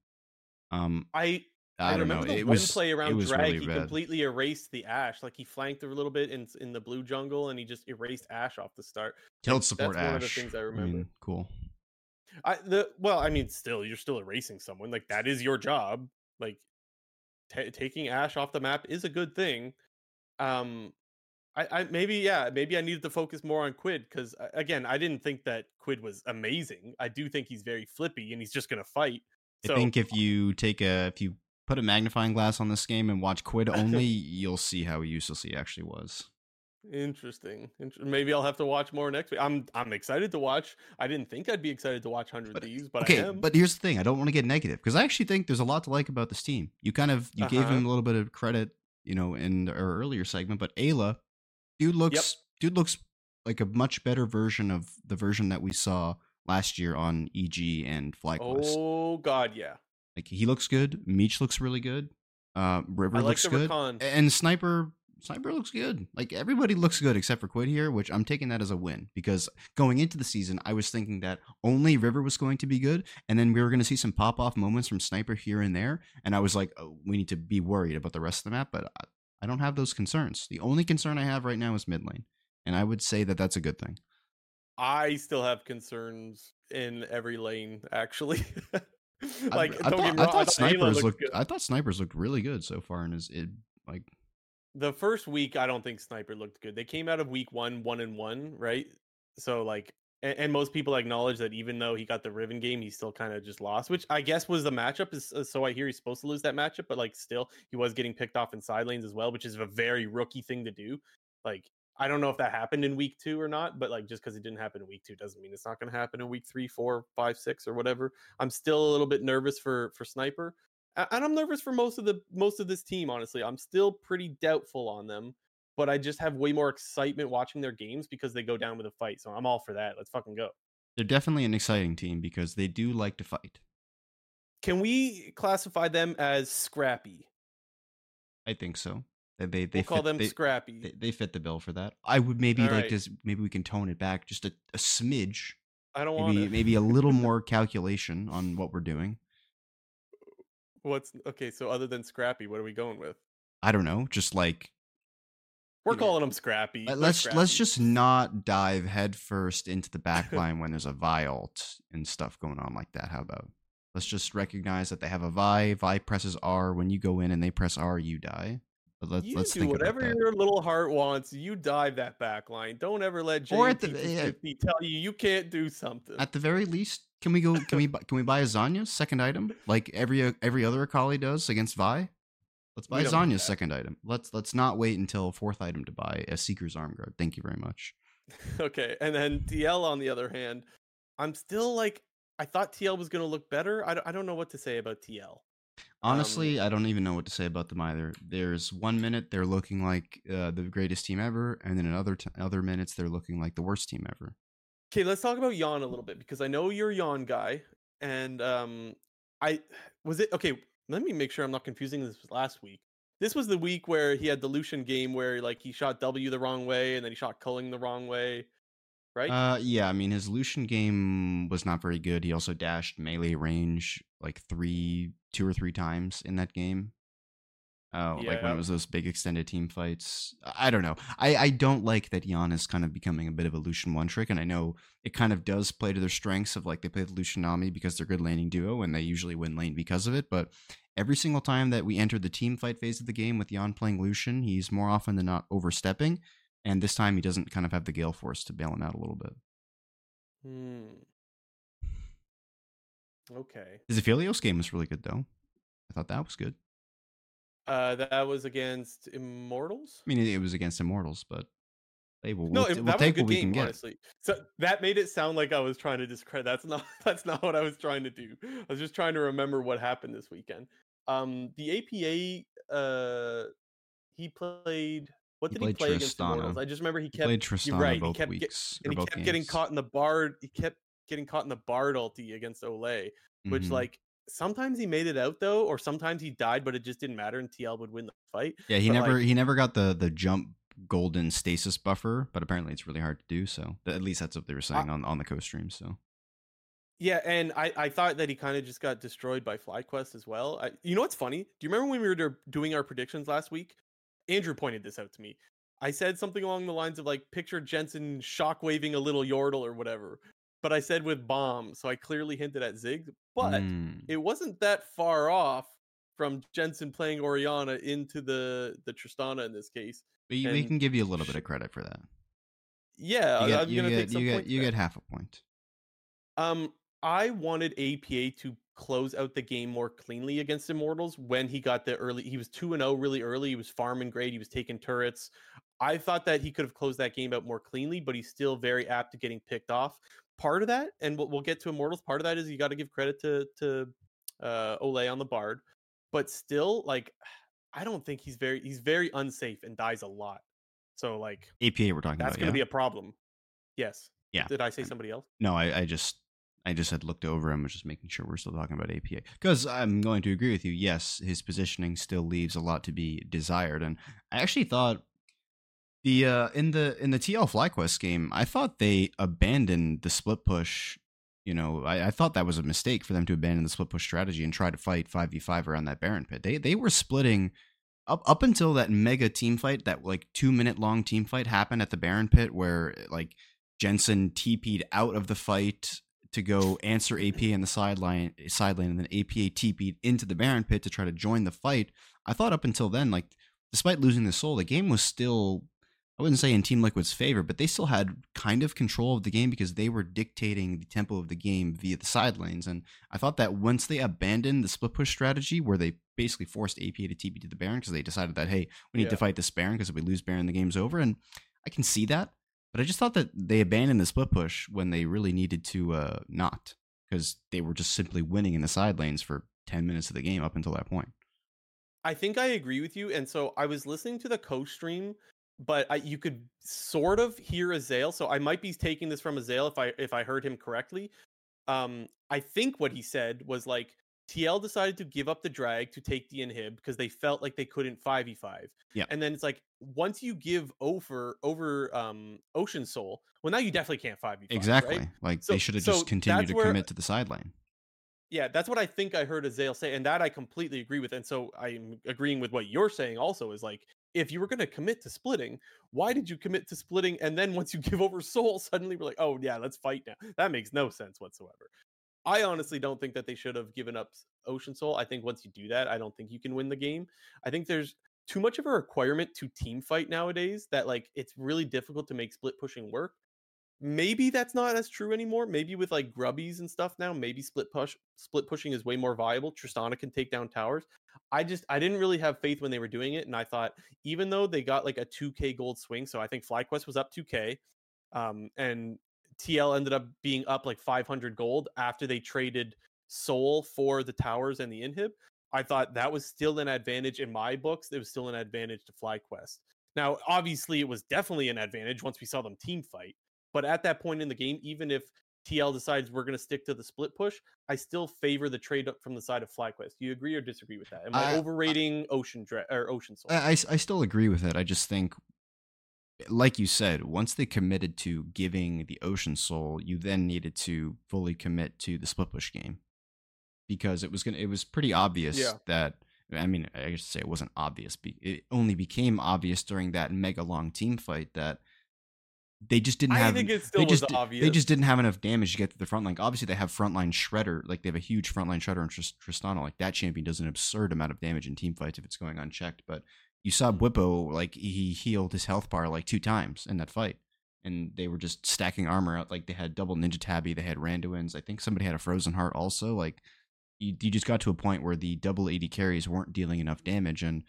Um, I I, I, don't know. remember the It one was play around drag. really he bad. completely erased the Ashe. Like he flanked a little bit in in the blue jungle, and he just erased Ashe off the start. Killed support that's one of the things I remember. mean, cool. I the well, I mean, still, you're still erasing someone. Like that is your job. Like ta taking Ashe off the map is a good thing. Um, I, I maybe yeah, maybe I needed to focus more on Quid because again, I didn't think that Quid was amazing. I do think he's very flippy and he's just gonna fight. So I think if you take a if you put a magnifying glass on this game and watch Quid *laughs* only, you'll see how useless he actually was. Interesting. Inter- Maybe I'll have to watch more next week. I'm I'm excited to watch. I didn't think I'd be excited to watch Hundred But, Thieves, but okay, I am. but here's the thing: I don't want to get negative because I actually think there's a lot to like about this team. You kind of you gave Uh-huh. him a little bit of credit, you know, in our earlier segment, but Eyla, dude looks dude looks like a much better version of the version that we saw last year on EG and FlyQuest. oh God, yeah. Like he looks good. Meech looks really good. Uh, River like looks good, and Sniper Sniper looks good. Like everybody looks good except for Quid here, which I'm taking that as a win because going into the season, I was thinking that only River was going to be good, and then we were going to see some pop off moments from Sniper here and there, and I was like, oh, we need to be worried about the rest of the map, but I, I don't have those concerns. The only concern I have right now is mid lane, and I would say that that's a good thing. I still have concerns in every lane, actually. *laughs* like I, I, thought, I, thought, snipers looked. Good. I thought snipers looked really good so far, and is it like the first week? I don't think sniper looked good. They came out of week one, one and one, right? So like, and, and most people acknowledge that even though he got the Riven game, he still kind of just lost, which I guess was the matchup. Is uh, so I hear he's supposed to lose that matchup, but like still, he was getting picked off in side lanes as well, which is a very rookie thing to do. Like I don't know if that happened in week two or not, but like just because it didn't happen in week two doesn't mean it's not going to happen in week three, four, five, six, or whatever. I'm still a little bit nervous for for Sniper, and I'm nervous for most of the most of this team. Honestly, I'm still pretty doubtful on them, but I just have way more excitement watching their games because they go down with a fight. So I'm all for that. Let's fucking go. They're definitely an exciting team because they do like to fight. Can we classify them as scrappy? I think so. They they we'll call them they, scrappy. They, they, fit the bill for that. I would maybe All like right. to maybe we can tone it back just a, a smidge. I don't maybe, want maybe a little *laughs* more calculation on what we're doing. What's okay? So other than scrappy, what are we going with? I don't know. Just like we're calling them scrappy. Let's scrappy. let's just not dive headfirst into the back *laughs* line when there's a Vi ult and stuff going on like that. How about let's just recognize that they have a Vi. Vi presses R. When you go in and they press R, you die. But let's, you let's do whatever your little heart wants. You dive that back line. Don't ever let JT tell you you can't do something. At the very least, can we go? Can we? Can we buy a Zhonya's second item like every every other Akali does against Vi? Let's buy Zhonya's second item. Let's let's not wait until fourth item to buy a Seeker's arm guard. Thank you very much. *laughs* okay, and then TL on the other hand, I'm still like I thought TL was going to look better. I don't, I don't know what to say about TL. Honestly, um, I don't even know what to say about them either. There's one minute they're looking like uh, the greatest team ever, and then in other t- other minutes they're looking like the worst team ever. Okay, let's talk about Yeon a little bit because I know you're a Yeon guy, and um, I was it. Okay, let me make sure I'm not confusing this with last week. This was the week where he had the Lucian game where like he shot W the wrong way and then he shot Culling the wrong way, right? Uh, yeah. I mean, his Lucian game was not very good. He also dashed melee range like three, two or three times in that game. Oh, yeah. like when it was those big extended team fights. I don't know. I, I don't like that Yeon is kind of becoming a bit of a Lucian one trick, and I know it kind of does play to their strengths of like they play the Lucian Nami because they're good laning duo and they usually win lane because of it. But every single time that we enter the team fight phase of the game with Yeon playing Lucian, he's more often than not overstepping, and this time he doesn't kind of have the Gale Force to bail him out a little bit. Hmm. Okay. His Aphelios game was really good though. I thought that was good. Uh, that was against Immortals. I mean, it was against Immortals, but they will. No, we'll, that we'll was a good game, honestly. So that made it sound like I was trying to discredit. That's not. *laughs* That's not what I was trying to do. I was just trying to remember what happened this weekend. Um, the APA. Uh, he played. What he did he play Tristana. against Immortals? I just remember he kept. He played Tristana right. Both he kept weeks, get, and he kept games. getting caught in the bard. He kept getting caught in the bard ulti against Olleh, which mm-hmm. like sometimes he made it out though, or sometimes he died, but it just didn't matter, and TL would win the fight. Yeah, he but, never like, he never got the the jump golden stasis buffer, but apparently it's really hard to do. So at least that's what they were saying on on the co stream. So. Yeah, and I, I thought that he kind of just got destroyed by FlyQuest as well. I, you know what's funny? Do you remember when we were doing our predictions last week? Andrew pointed this out to me. I said something along the lines of like, picture Jensen shockwaving a little Yordle or whatever but I said with bomb, so I clearly hinted at Zig, But mm. it wasn't that far off from Jensen playing Orianna into the the Tristana in this case. But you, we can give you a little bit of credit for that. Yeah, you get, I'm you gonna get, take some you get, you get half a point. Um, I wanted APA to close out the game more cleanly against Immortals when he got the early. He was two and zero oh really early. He was farming great. He was taking turrets. I thought that he could have closed that game out more cleanly, but he's still very apt to getting picked off part of that, and we'll, we'll get to Immortals. Part of that is you got to give credit to to uh, Olleh on the Bard, but still, like, *sighs* I don't think he's very he's very unsafe and dies a lot. So like APA, we're talking that's about. going to yeah? be a problem. Yes. Yeah. Did I say somebody else? No, I, I just I just had looked over him, was just making sure we're still talking about APA. Because I'm going to agree with you. Yes, his positioning still leaves a lot to be desired, and I actually thought The uh in the in the TL FlyQuest game, I thought they abandoned the split push. You know, I, I thought that was a mistake for them to abandon the split push strategy and try to fight five v five around that Baron pit. They they were splitting up up until that mega team fight, that like two minute long team fight happened at the Baron pit, where like Jensen TP'd out of the fight to go answer AP in the sideline sideline, and then APA TP'd into the Baron pit to try to join the fight. I thought up until then, like despite losing the soul, the game was still I wouldn't say in Team Liquid's favor, but they still had kind of control of the game because they were dictating the tempo of the game via the side lanes. And I thought that once they abandoned the split push strategy, where they basically forced APA to TP to the Baron because they decided that, hey, we need yeah. to fight this Baron because if we lose Baron, the game's over. And I can see that. But I just thought that they abandoned the split push when they really needed to uh, not because they were just simply winning in the side lanes for 10 minutes of the game up until that point. I think I agree with you. And so I was listening to the co stream but I, you could sort of hear Azael. So I might be taking this from Azael if I if I heard him correctly. Um, I think what he said was like TL decided to give up the drag to take the inhib because they felt like they couldn't 5v5. Yeah. And then it's like once you give over over um Ocean Soul, well now you definitely can't 5v5. Exactly. Right? Like so, they should have so just continued to where, commit to the sideline. Yeah, that's what I think I heard Azael say, and that I completely agree with. And so I'm agreeing with what you're saying also is like if you were going to commit to splitting, why did you commit to splitting? And then once you *laughs* give over soul, suddenly we're like, oh, yeah, let's fight now. That makes no sense whatsoever. I honestly don't think that they should have given up Ocean Soul. I think once you do that, I don't think you can win the game. I think there's too much of a requirement to team fight nowadays that like it's really difficult to make split pushing work maybe that's not as true anymore. Maybe with like grubbies and stuff now, maybe split push split pushing is way more viable. Tristana can take down towers. I just I didn't really have faith when they were doing it, and I thought even though they got like a 2k gold swing, so I think FlyQuest was up 2k, um, and TL ended up being up like 500 gold after they traded Soul for the towers and the inhib. I thought that was still an advantage in my books. It was still an advantage to FlyQuest. Now, obviously, it was definitely an advantage once we saw them team fight. But at that point in the game, even if TL decides we're going to stick to the split push, I still favor the trade up from the side of FlyQuest. Do you agree or disagree with that? Am I, I overrating I, Ocean or Ocean Soul? I, I still agree with it. I just think, like you said, once they committed to giving the Ocean Soul, you then needed to fully commit to the split push game because it was gonna. It was pretty obvious yeah. that. I mean, I should say it wasn't obvious. It only became obvious during that mega long team fight that they just didn't have. I think it still they just, obvious. They just didn't have enough damage to get to the front line. Obviously, they have frontline shredder. Like they have a huge frontline shredder in Tristana. Like that champion does an absurd amount of damage in team fights if it's going unchecked. But you saw Bwipo like he healed his health bar like two times in that fight, and they were just stacking armor out. Like they had double ninja Tabi, They had Randuin's. I think somebody had a frozen heart also. Like you, you just got to a point where the double AD carries weren't dealing enough damage and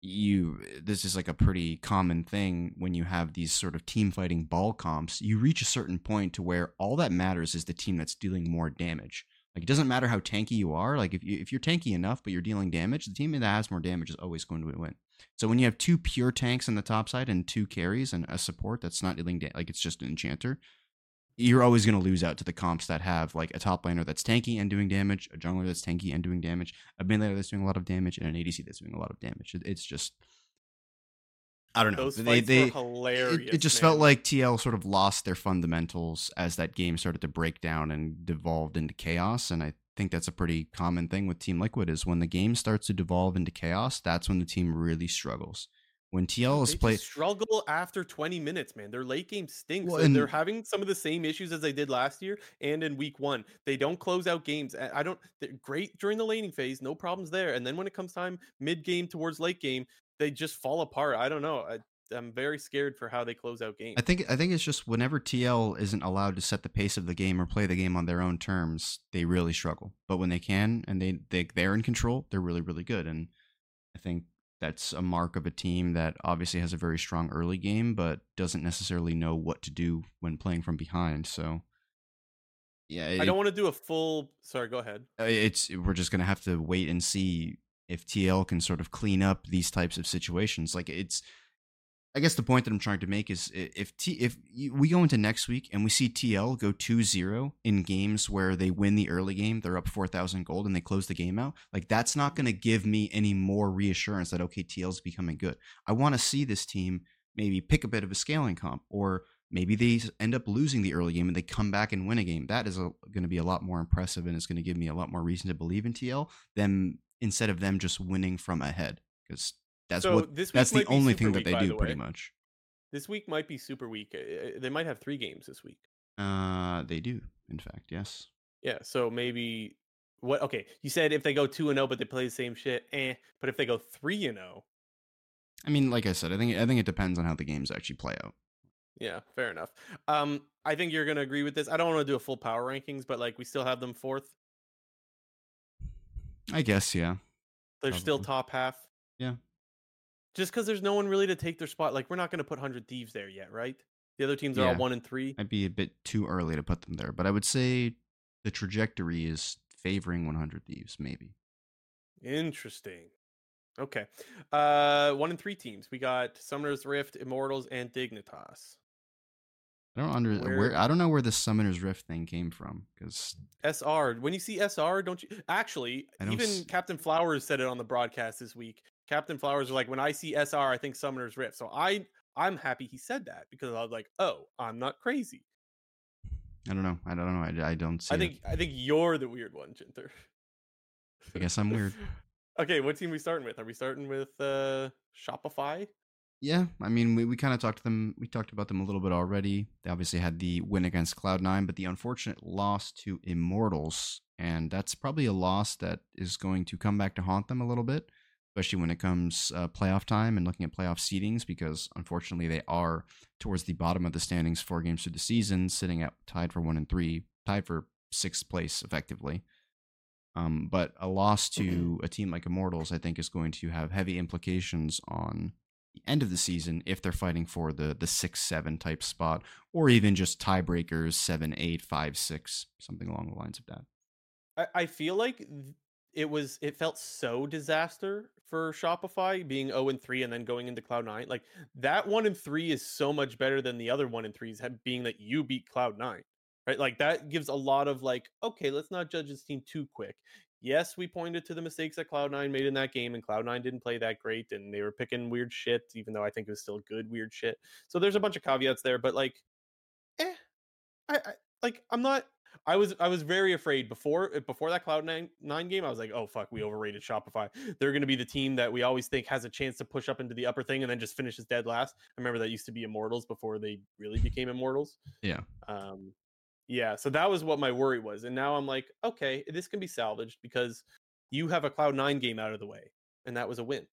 you this is like a pretty common thing when you have these sort of team fighting ball comps you reach a certain point to where all that matters is the team that's dealing more damage like it doesn't matter how tanky you are like if, you, if you're tanky enough but you're dealing damage the team that has more damage is always going to win so when you have two pure tanks on the top side and two carries and a support that's not dealing da- like it's just an enchanter you're always going to lose out to the comps that have like a top laner that's tanky and doing damage, a jungler that's tanky and doing damage, a mid laner that's doing a lot of damage, and an ADC that's doing a lot of damage. it's just I don't know. Those they, they hilarious. It, it just man. felt like TL sort of lost their fundamentals as that game started to break down and devolved into chaos. And I think that's a pretty common thing with Team Liquid is when the game starts to devolve into chaos, that's when the team really struggles when TL is played struggle after 20 minutes, man. Their late game stinks. Well, and they're having some of the same issues as they did last year and in week one. They don't close out games. I don't they're great during the laning phase, no problems there. And then when it comes time mid game towards late game, they just fall apart. I don't know. I, I'm very scared for how they close out games. I think I think it's just whenever TL isn't allowed to set the pace of the game or play the game on their own terms, they really struggle. But when they can and they they they're in control, they're really really good. And I think that's a mark of a team that obviously has a very strong early game, but doesn't necessarily know what to do when playing from behind. So, yeah, it, I don't want to do a full. Sorry, go ahead. Uh, it's we're just gonna have to wait and see if TL can sort of clean up these types of situations. Like it's I guess the point that I'm trying to make is if T if we go into next week and we see TL go 2-0 in games where they win the early game, they're up 4000 gold and they close the game out, like that's not going to give me any more reassurance that okay, TL's becoming good. I want to see this team maybe pick a bit of a scaling comp, or maybe they end up losing the early game and they come back and win a game. That is going to be a lot more impressive and it's going to give me a lot more reason to believe in TL than instead of them just winning from ahead because that's So what this week that's the only thing that they do the pretty much. This week might be super weak. Uh, They might have three games this week. Uh, they do, in fact, yes. Yeah, so maybe what? Okay, you said if they go two and zero, but they play the same shit, eh. But if they go three and oh, zero, I mean, like I said, I think I think it depends on how the games actually play out. yeah, fair enough. Um, I think you're gonna agree with this. I don't want to do a full power rankings, but like we still have them fourth. I guess, yeah. They're still top half. Yeah. Just because there's no one really to take their spot. Like we're not gonna put hundred thieves there yet, right? The other teams are all one and three. I'd be a bit too early to put them there, but I would say the trajectory is favoring 100 Thieves, maybe. Interesting. Okay. Uh, one and three teams. We got Summoner's Rift, Immortals, and Dignitas. I don't under Where- where, I don't know where the Summoner's Rift thing came from because SR. When you see SR, don't you actually? Don't Even s- Captain Flowers said it on the broadcast this week. Captain Flowers was like, "When I see SR, I think Summoner's Rift." So I, I'm happy he said that because I was like, "Oh, I'm not crazy." I don't know. I don't know. I, I don't see. I it. think I think you're the weird one, Jinter. I guess I'm weird. *laughs* okay, what team we starting with? Are we starting with uh Shopify? Yeah, I mean, we, we kind of talked to them. We talked about them a little bit already. They obviously had the win against Cloud Nine, but the unfortunate loss to Immortals, and that's probably a loss that is going to come back to haunt them a little bit, especially when it comes uh, playoff time and looking at playoff seedings, because unfortunately they are towards the bottom of the standings, four games through the season, sitting at tied for one and three, tied for sixth place effectively. Um, but a loss to a team like Immortals, I think, is going to have heavy implications on end of the season if they're fighting for the the six seven type spot, or even just tiebreakers seven eight five six something along the lines of that. I, I feel like it was it felt so disaster for Shopify being 0 and 3 and then going into Cloud 9. Like that 1 and 3 is so much better than the other 1 and 3s have being that you beat Cloud 9. Right? Like that gives a lot of like okay, let's not judge this team too quick. Yes, we pointed to the mistakes that Cloud9 made in that game and Cloud9 didn't play that great and they were picking weird shit even though I think it was still good weird shit. So there's a bunch of caveats there but like eh I, I like I'm not I was I was very afraid before uh, before that Cloud nine, nine game. I was like, oh fuck, we overrated Shopify. They're going to be the team that we always think has a chance to push up into the upper thing and then just finishes dead last. I remember that used to be Immortals before they really became Immortals. Yeah. Um, yeah. So that was what my worry was, and now I'm like, okay, this can be salvaged because you have a Cloud nine game out of the way, and that was a win.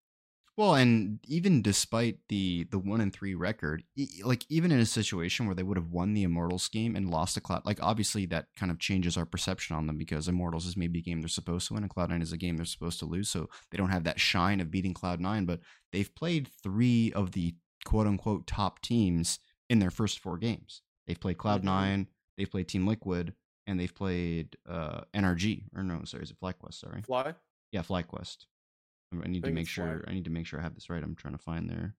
Well, and even despite the the one and three record, e- like even in a situation where they would have won the Immortals game and lost a Cloud, like obviously that kind of changes our perception on them because Immortals is maybe a game they're supposed to win, and Cloud Nine is a game they're supposed to lose, so they don't have that shine of beating Cloud Nine. But they've played three of the quote unquote top teams in their first four games. They've played Cloud Mhm. Nine, they've played Team Liquid, and they've played uh, NRG or no, sorry, is it FlyQuest? Sorry, Fly. yeah, FlyQuest. I need to make it's Fly. sure. I need to make sure I have this right. I'm trying to find their.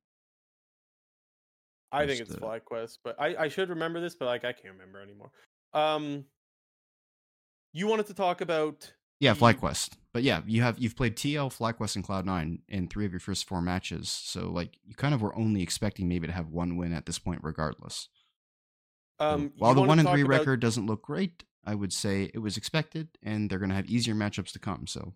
I think it's uh, FlyQuest, but I, I should remember this, but like I can't remember anymore. Um, you wanted to talk about Yeah, the- FlyQuest. But yeah, you have you've played TL, FlyQuest, and Cloud9 in three of your first four matches. So like you kind of were only expecting maybe to have one win at this point, regardless. Um, while the one and three about- record doesn't look great, I would say it was expected, and they're going to have easier matchups to come. So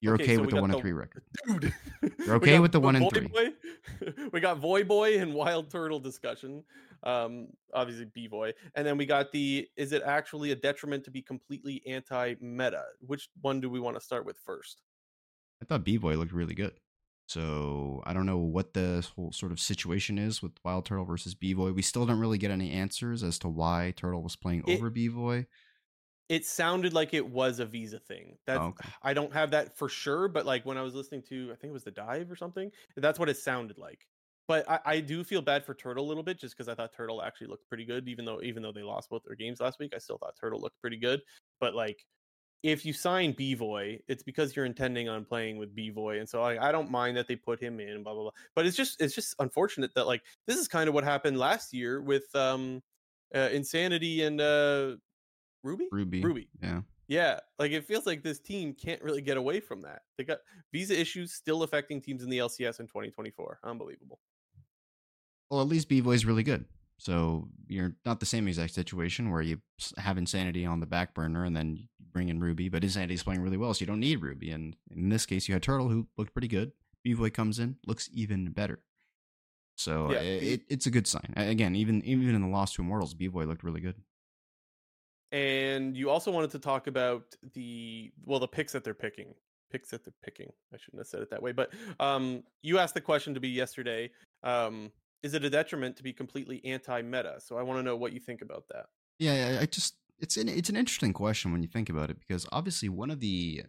you're Okay, okay, so with *laughs* the one and three record. dude. You're okay with the one and three. Boy. *laughs* we got Bvoy and Wild Turtle discussion. Um, obviously Bvoy, and then we got the is it actually a detriment to be completely anti-meta? Which one do we want to start with first? I thought Bvoy looked really good. So I don't know what the whole sort of situation is with Wild Turtle versus Bvoy. We still don't really get any answers as to why Turtle was playing It- over Bvoy. It sounded like it was a visa thing. That's Oh, okay. I don't have that for sure, but like when I was listening to I think it was the dive or something, that's what it sounded like. But I, I do feel bad for Turtle a little bit just because I thought Turtle actually looked pretty good, even though even though they lost both their games last week, I still thought Turtle looked pretty good. But like if you sign Bvoy, it's because you're intending on playing with Bvoy, and so like, I don't mind that they put him in, blah blah blah. But it's just it's just unfortunate that like this is kind of what happened last year with um uh, Insanity and uh Ruby Ruby. Ruby. Yeah. Yeah, like it feels like this team can't really get away from that. They got visa issues still affecting teams in the LCS in 2024. Unbelievable. Well, at least B is really good. So you're not the same exact situation where you have Insanity on the back burner and then bring in Ruby, but his Insanity's playing really well, so you don't need Ruby. And in this case, you had Turtle, who looked pretty good. Bvoy comes in, looks even better. So yeah. it, it's a good sign. Again, even even in the loss to Immortals, Bvoy looked really good. And you also wanted to talk about the well, the picks that they're picking. Picks that they're picking. I shouldn't have said it that way, but um, you asked the question to be yesterday. Um, is it a detriment to be completely anti-meta? So I want to know what you think about that. Yeah, I just it's an it's an interesting question when you think about it because obviously one of the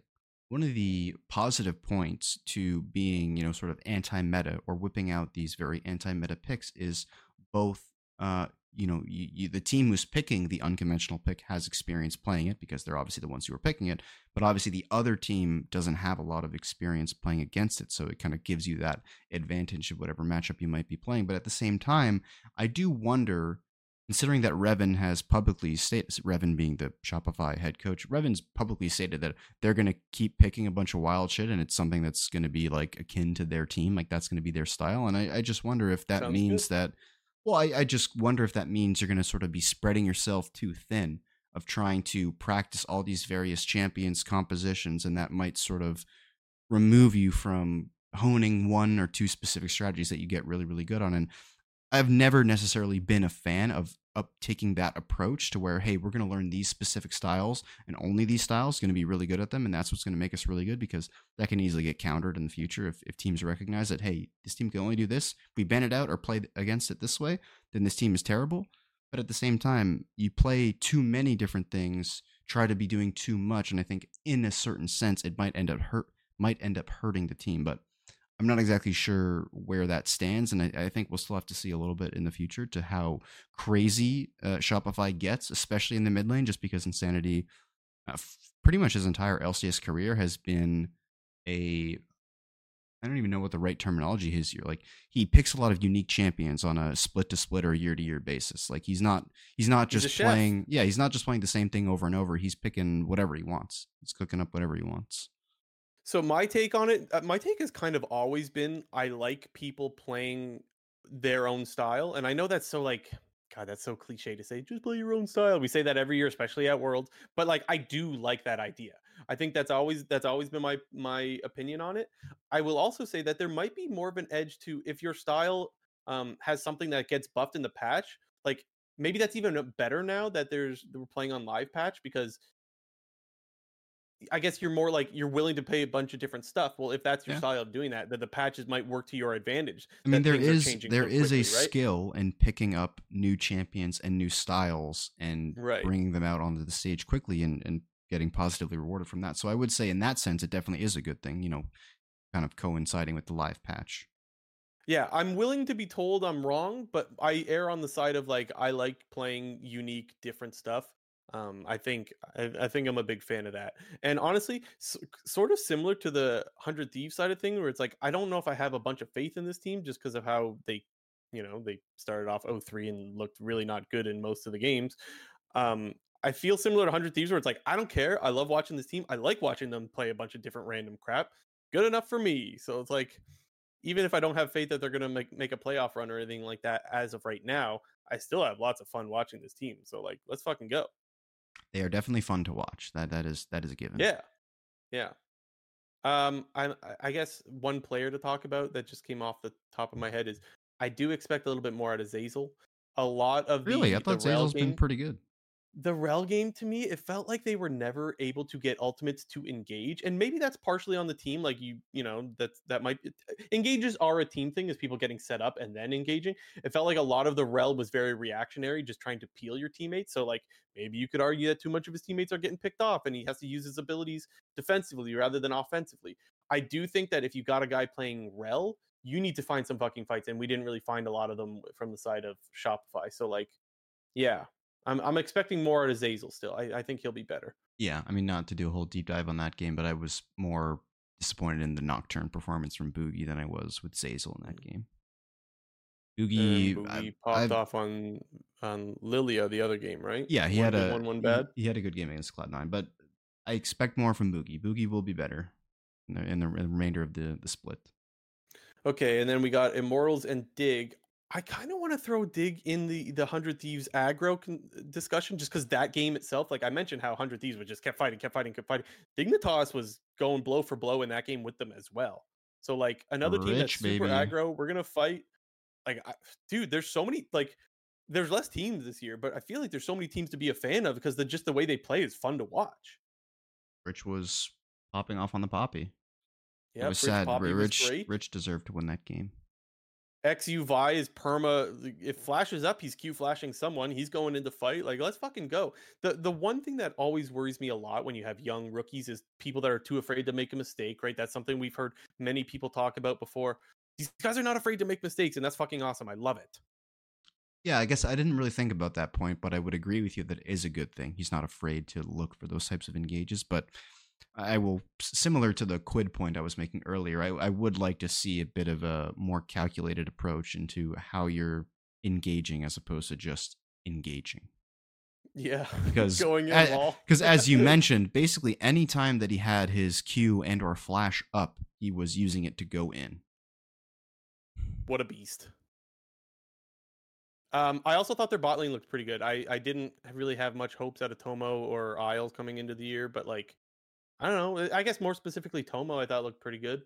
one of the positive points to being you know sort of anti-meta or whipping out these very anti-meta picks is both uh, you know, you, you, the team who's picking the unconventional pick has experience playing it because they're obviously the ones who are picking it. But obviously, the other team doesn't have a lot of experience playing against it, so it kind of gives you that advantage of whatever matchup you might be playing. But at the same time, I do wonder, considering that Reven has publicly stated, Reven being the Shopify head coach, Reven's publicly stated that they're going to keep picking a bunch of wild shit, and it's something that's going to be like akin to their team, like that's going to be their style. And I, I just wonder if that Sounds means good. that well, I, I just wonder if that means you're going to sort of be spreading yourself too thin of trying to practice all these various champions compositions, and that might sort of remove you from honing one or two specific strategies that you get really, really good on. And I've never necessarily been a fan of up taking that approach to where, hey, we're going to learn these specific styles and only these styles going to be really good at them. And that's what's going to make us really good because that can easily get countered in the future. If, if teams recognize that, hey, this team can only do this, we ban it out or play against it this way, then this team is terrible. But at the same time, you play too many different things, try to be doing too much. And I think in a certain sense, it might end up hurt, might end up hurting the team. But I'm not exactly sure where that stands, and I, I, think we'll still have to see a little bit in the future to how crazy uh, Shopify gets, especially in the mid lane, just because Insanity, uh, f- pretty much his entire LCS career has been a I don't even know what the right terminology is here. Like he picks a lot of unique champions on a split to split or year to year basis. Like he's not he's not just he's playing yeah, he's not just playing the same thing over and over. He's picking whatever he wants. He's cooking up whatever he wants. So my take on it, uh, my take has kind of always been I like people playing their own style, and I know that's so like God, that's so cliche to say. Just play your own style. We say that every year, especially at Worlds. But like, I do like that idea. I think that's always that's always been my my opinion on it. I will also say that there might be more of an edge to if your style um, has something that gets buffed in the patch. Like maybe that's even better now that there's we're playing on live patch because I guess you're more like you're willing to pay a bunch of different stuff. Well, if that's your yeah. style of doing that, then the patches might work to your advantage. I mean, there is there is quickly, a right? skill in picking up new champions and new styles and right. bringing them out onto the stage quickly and, and getting positively rewarded from that. So I would say, in that sense, it definitely is a good thing. You know, kind of coinciding with the live patch. Yeah, I'm willing to be told I'm wrong, but I err on the side of like I like playing unique, different stuff. Um, I think I, I, think I'm a big fan of that. And honestly, s- sort of similar to the Hundred Thieves side of thing, where it's like I don't know if I have a bunch of faith in this team just because of how they, you know, they started off 0-3 and looked really not good in most of the games. Um, I feel similar to Hundred Thieves, where it's like I don't care. I love watching this team. I like watching them play a bunch of different random crap. Good enough for me. So it's like even if I don't have faith that they're going to make make a playoff run or anything like that as of right now, I still have lots of fun watching this team. So like, let's fucking go they are definitely fun to watch. That that is that is a given. Yeah, yeah. Um, I I guess one player to talk about that just came off the top of my head is I do expect a little bit more out of Zeyzal. A lot of really, I thought Zeyzal's been pretty good the Rell game to me it felt like they were never able to get ultimates to engage and maybe that's partially on the team like you you know that that might engages are a team thing is people getting set up and then engaging. It felt like a lot of the Rell was very reactionary just trying to peel your teammates so like maybe you could argue that too much of his teammates are getting picked off and he has to use his abilities defensively rather than offensively. I do think that if you got a guy playing Rell you need to find some fucking fights and we didn't really find a lot of them from the side of shopify so like yeah I'm I'm expecting more out of Zeyzal still. I, I think he'll be better. Yeah, I mean, not to do a whole deep dive on that game, but I was more disappointed in the Nocturne performance from Boogie than I was with Zeyzal in that mm. game. Boogie, Boogie I, popped I've, off on on Lilia the other game, right? Yeah, he one had a one one bad. He, he, had a good game against Cloud Nine, but I expect more from Boogie. Boogie will be better in the, in the remainder of the the split. Okay, and then we got Immortals and Dig. I kind of want to throw dig in the the Hundred Thieves aggro con- uh, discussion just because that game itself, like I mentioned, how Hundred Thieves would just kept fighting, kept fighting, kept fighting. Dignitas was going blow for blow in that game with them as well. So like another team that's super baby. aggro, we're gonna fight. Like, I, dude, there's so many like. There's less teams this year, but I feel like there's so many teams to be a fan of because the just the way they play is fun to watch. Rich was popping off on the poppy. Yeah, it was Rich sad. Poppy was Rich great. Rich deserved to win that game. Exyu Vi is perma. If flashes up, he's Q flashing someone. He's going into fight. Like, let's fucking go. The the one thing that always worries me a lot when you have young rookies is people that are too afraid to make a mistake. Right? That's something we've heard many people talk about before. These guys are not afraid to make mistakes, and that's fucking awesome. I love it. Yeah, I guess I didn't really think about that point, but I would agree with you that it is a good thing. He's not afraid to look for those types of engages, but I will similar to the quid point I was making earlier. I, I would like to see a bit of a more calculated approach into how you're engaging as opposed to just engaging. Yeah, *laughs* Because going in Because *laughs* as you mentioned, basically any time that he had his Q and or flash up, he was using it to go in. what a beast. Um, I also thought their bot lane looked pretty good. I, I didn't really have much hopes out of Tomo or Isles coming into the year, but like, I don't know. I guess more specifically, Tomo I thought looked pretty good.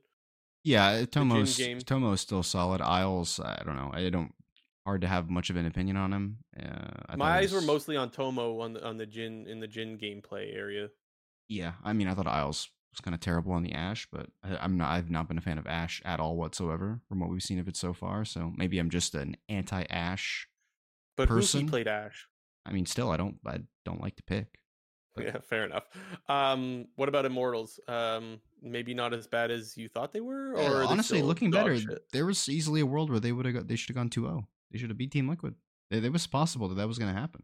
Yeah, Tomo's. Tomo's still solid. Isles, I don't know. I don't hard to have much of an opinion on him. Uh, I My eyes it were mostly on Tomo on the on the Jhin in the Jhin gameplay area. Yeah, I mean, I thought Isles was kind of terrible on the Ashe, but I, I'm not. I've not been a fan of Ashe at all whatsoever from what we've seen of it so far. So maybe I'm just an anti-Ashe. But Person? Played Ashe. I mean, still, I don't. I don't like to pick. *laughs* Yeah, fair enough. Um, what about Immortals? Um, maybe not as bad as you thought they were, or Yeah, honestly, looking better, shit? there was easily a world where they would have got. They should have gone 2-0. They should have beat Team Liquid. It, it was possible that that was going to happen.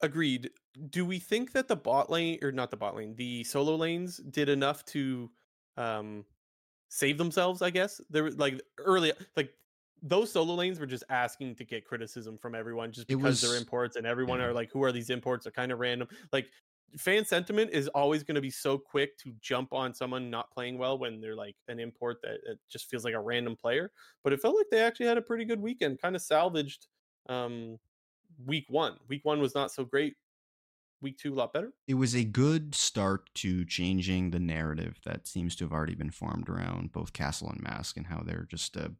Agreed. Do we think that the bot lane or not the bot lane, the solo lanes did enough to um save themselves, I guess? There were like early like those solo lanes were just asking to get criticism from everyone just because they're imports and everyone yeah. are like, who are these imports? They're kind of random. Like fan sentiment is always going to be so quick to jump on someone not playing well when they're like an import that it just feels like a random player. But it felt like they actually had a pretty good weekend, kind of salvaged um week one. Week one was not so great. Week two, a lot better. it was a good start to changing the narrative that seems to have already been formed around both Castle and Mask and how they're just a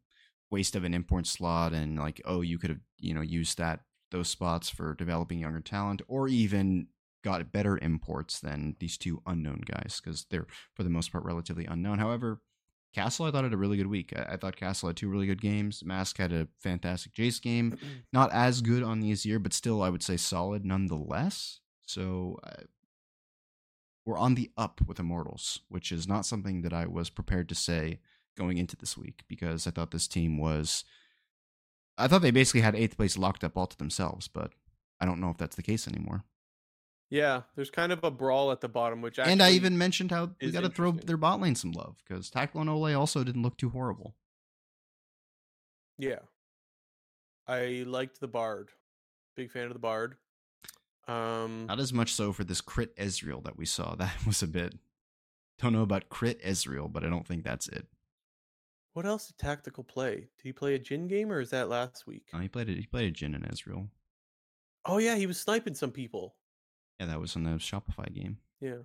waste of an import slot and like oh you could have you know used that those spots for developing younger talent or even got better imports than these two unknown guys because they're for the most part relatively unknown. However, Castle I thought had a really good week. I, I thought Castle had two really good games. Mask had a fantastic Jace game *clears throat* not as good on the year, but still, I would say solid nonetheless. So uh, we're on the up with Immortals, which is not something that I was prepared to say going into this week because I thought this team was. I thought they basically had eighth place locked up all to themselves, but I don't know if that's the case anymore. Yeah, there's kind of a brawl at the bottom, which and I even mentioned how we got to throw their bot lane some love because Tactical and Olleh also didn't look too horrible. yeah, I liked the Bard. Big fan of the Bard. Um, Not as much so for this crit Ezreal that we saw. *laughs* That was a bit. Don't know about crit Ezreal, but I don't think that's it. what else did Tactical play? Did he play a Jhin game or is that last week? No, he played it. He played a Jhin and Ezreal. Oh yeah, he was sniping some people. Yeah, that was in the Shopify game. Yeah.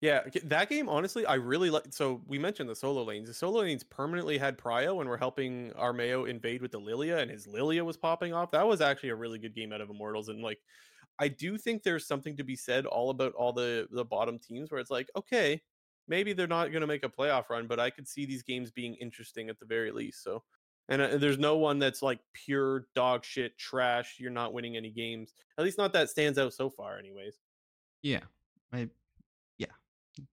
Yeah, that game honestly, I really like. So we mentioned the solo lanes. The solo lanes permanently had Prio, and we're helping Armao invade with the Lilia, and his Lilia was popping off. That was actually a really good game out of Immortals, and like, I do think there's something to be said all about all the the bottom teams where it's like, okay, maybe they're not going to make a playoff run, but I could see these games being interesting at the very least. So, and uh, there's no one that's like pure dog shit trash. You're not winning any games. At least not that stands out so far, anyways. Yeah, I, yeah, I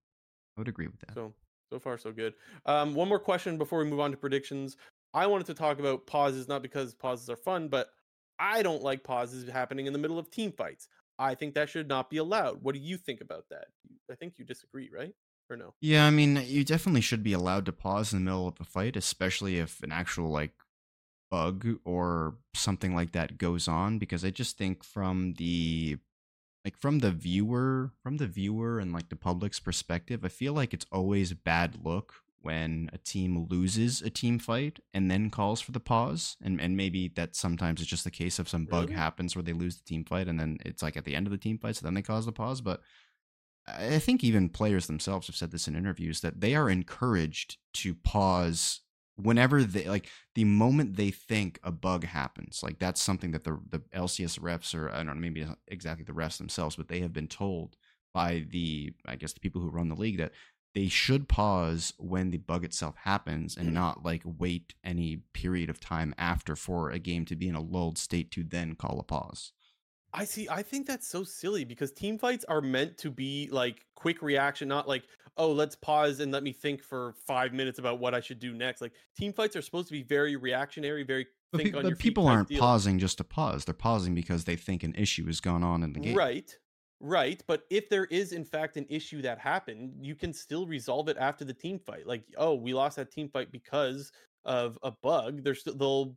would agree with that. So so far so good. Um, one more question before we move on to predictions. I wanted to talk about pauses, not because pauses are fun, but I don't like pauses happening in the middle of team fights. I think that should not be allowed. What do you think about that? I think you disagree, right? Or no? Yeah, I mean, you definitely should be allowed to pause in the middle of a fight, especially if an actual like bug or something like that goes on. Because I just think from the like from the viewer, from the viewer and like the public's perspective, I feel like it's always a bad look when a team loses a team fight and then calls for the pause. And and maybe that sometimes it's just the case of some bug Really? happens where they lose the team fight and then it's like at the end of the team fight, so then they cause the pause. But I think even players themselves have said this in interviews that they are encouraged to pause whenever they like the moment they think a bug happens. Like that's something that the the LCS refs or I don't know maybe exactly the refs themselves, but they have been told by the I guess the people who run the league that they should pause when the bug itself happens and mm. not like wait any period of time after for a game to be in a lulled state to then call a pause. I see. I think that's so silly because team fights are meant to be like quick reaction, not like, oh, let's pause and let me think for five minutes about what I should do next. Like team fights are supposed to be very reactionary, very But, think pe- on but people aren't deal. pausing just to pause. They're pausing because they think an issue has gone on in the game. Right. Right. But if there is in fact an issue that happened, you can still resolve it after the team fight. Like, oh, we lost that team fight because of a bug. They're they'll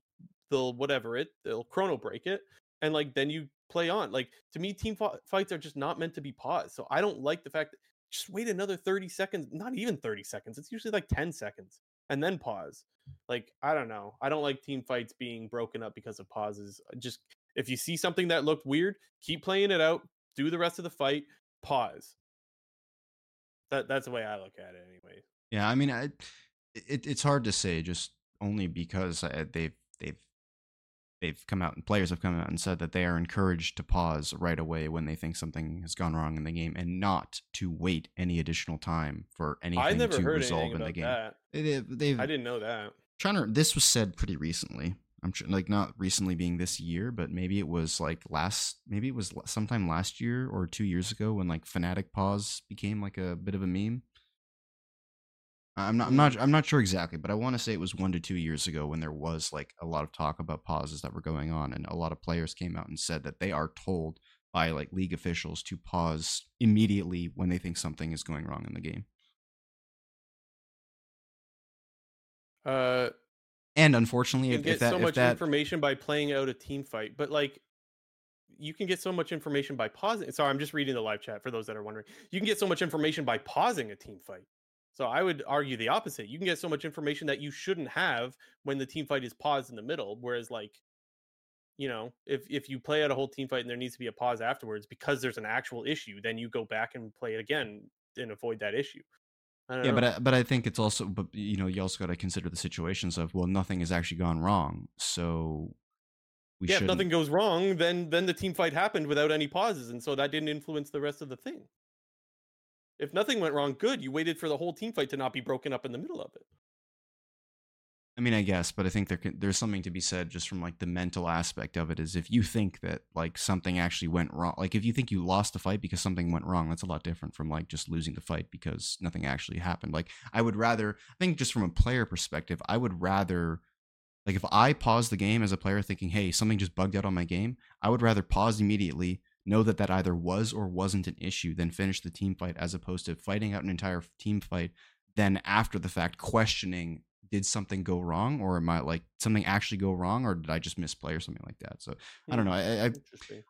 they'll whatever it, they'll chrono break it. And like then you play on. Like to me, team fi- fights are just not meant to be paused. So I don't like the fact that just wait another 30 seconds, not even 30 seconds. It's usually like 10 seconds and then pause. Like, I don't know. I don't like team fights being broken up because of pauses. Just if you see something that looked weird, keep playing it out, do the rest of the fight, pause. That that's the way I look at it anyway. Yeah, I mean, I, it, it's hard to say just only because uh, they've they've they've come out and players have come out and said that they are encouraged to pause right away when they think something has gone wrong in the game and not to wait any additional time for anything to resolve anything in the game. that. They- I didn't know that. trying to. This was said pretty recently. I'm sure, like not recently being this year, but maybe it was like last. Maybe it was sometime last year or two years ago when like Fnatic pause became like a bit of a meme. I'm not. I'm not. I'm not sure exactly, but I want to say it was one to two years ago when there was like a lot of talk about pauses that were going on, and a lot of players came out and said that they are told by like league officials to pause immediately when they think something is going wrong in the game. Uh And unfortunately, you if, can if get that, so much that information by playing out a team fight, but like you can get so much information by pausing. Sorry, I'm just reading the live chat for those that are wondering. You can get so much information by pausing a team fight. So I would argue the opposite. You can get so much information that you shouldn't have when the team fight is paused in the middle. Whereas, like, you know, if if you play out a whole team fight and there needs to be a pause afterwards because there's an actual issue, then you go back and play it again and avoid that issue. Yeah, know. but I, but I think it's also but you know you also got to consider the situations of well nothing has actually gone wrong, so we yeah, if nothing goes wrong, then then the team fight happened without any pauses, and so that didn't influence the rest of the thing. If nothing went wrong, good. You waited for the whole team fight to not be broken up in the middle of it. I mean I guess, but I think there can, there's something to be said just from like the mental aspect of it is if you think that like something actually went wrong, like if you think you lost the fight because something went wrong, that's a lot different from like just losing the fight because nothing actually happened. Like I would rather, I think just from a player perspective, I would rather Like if I pause the game as a player thinking, "Hey, something just bugged out on my game," I would rather pause immediately, know that that either was or wasn't an issue, then finish the team fight as opposed to fighting out an entire team fight, then after the fact questioning, did something go wrong, or am I like something actually go wrong, or did I just misplay or something like that? So I don't know. I, I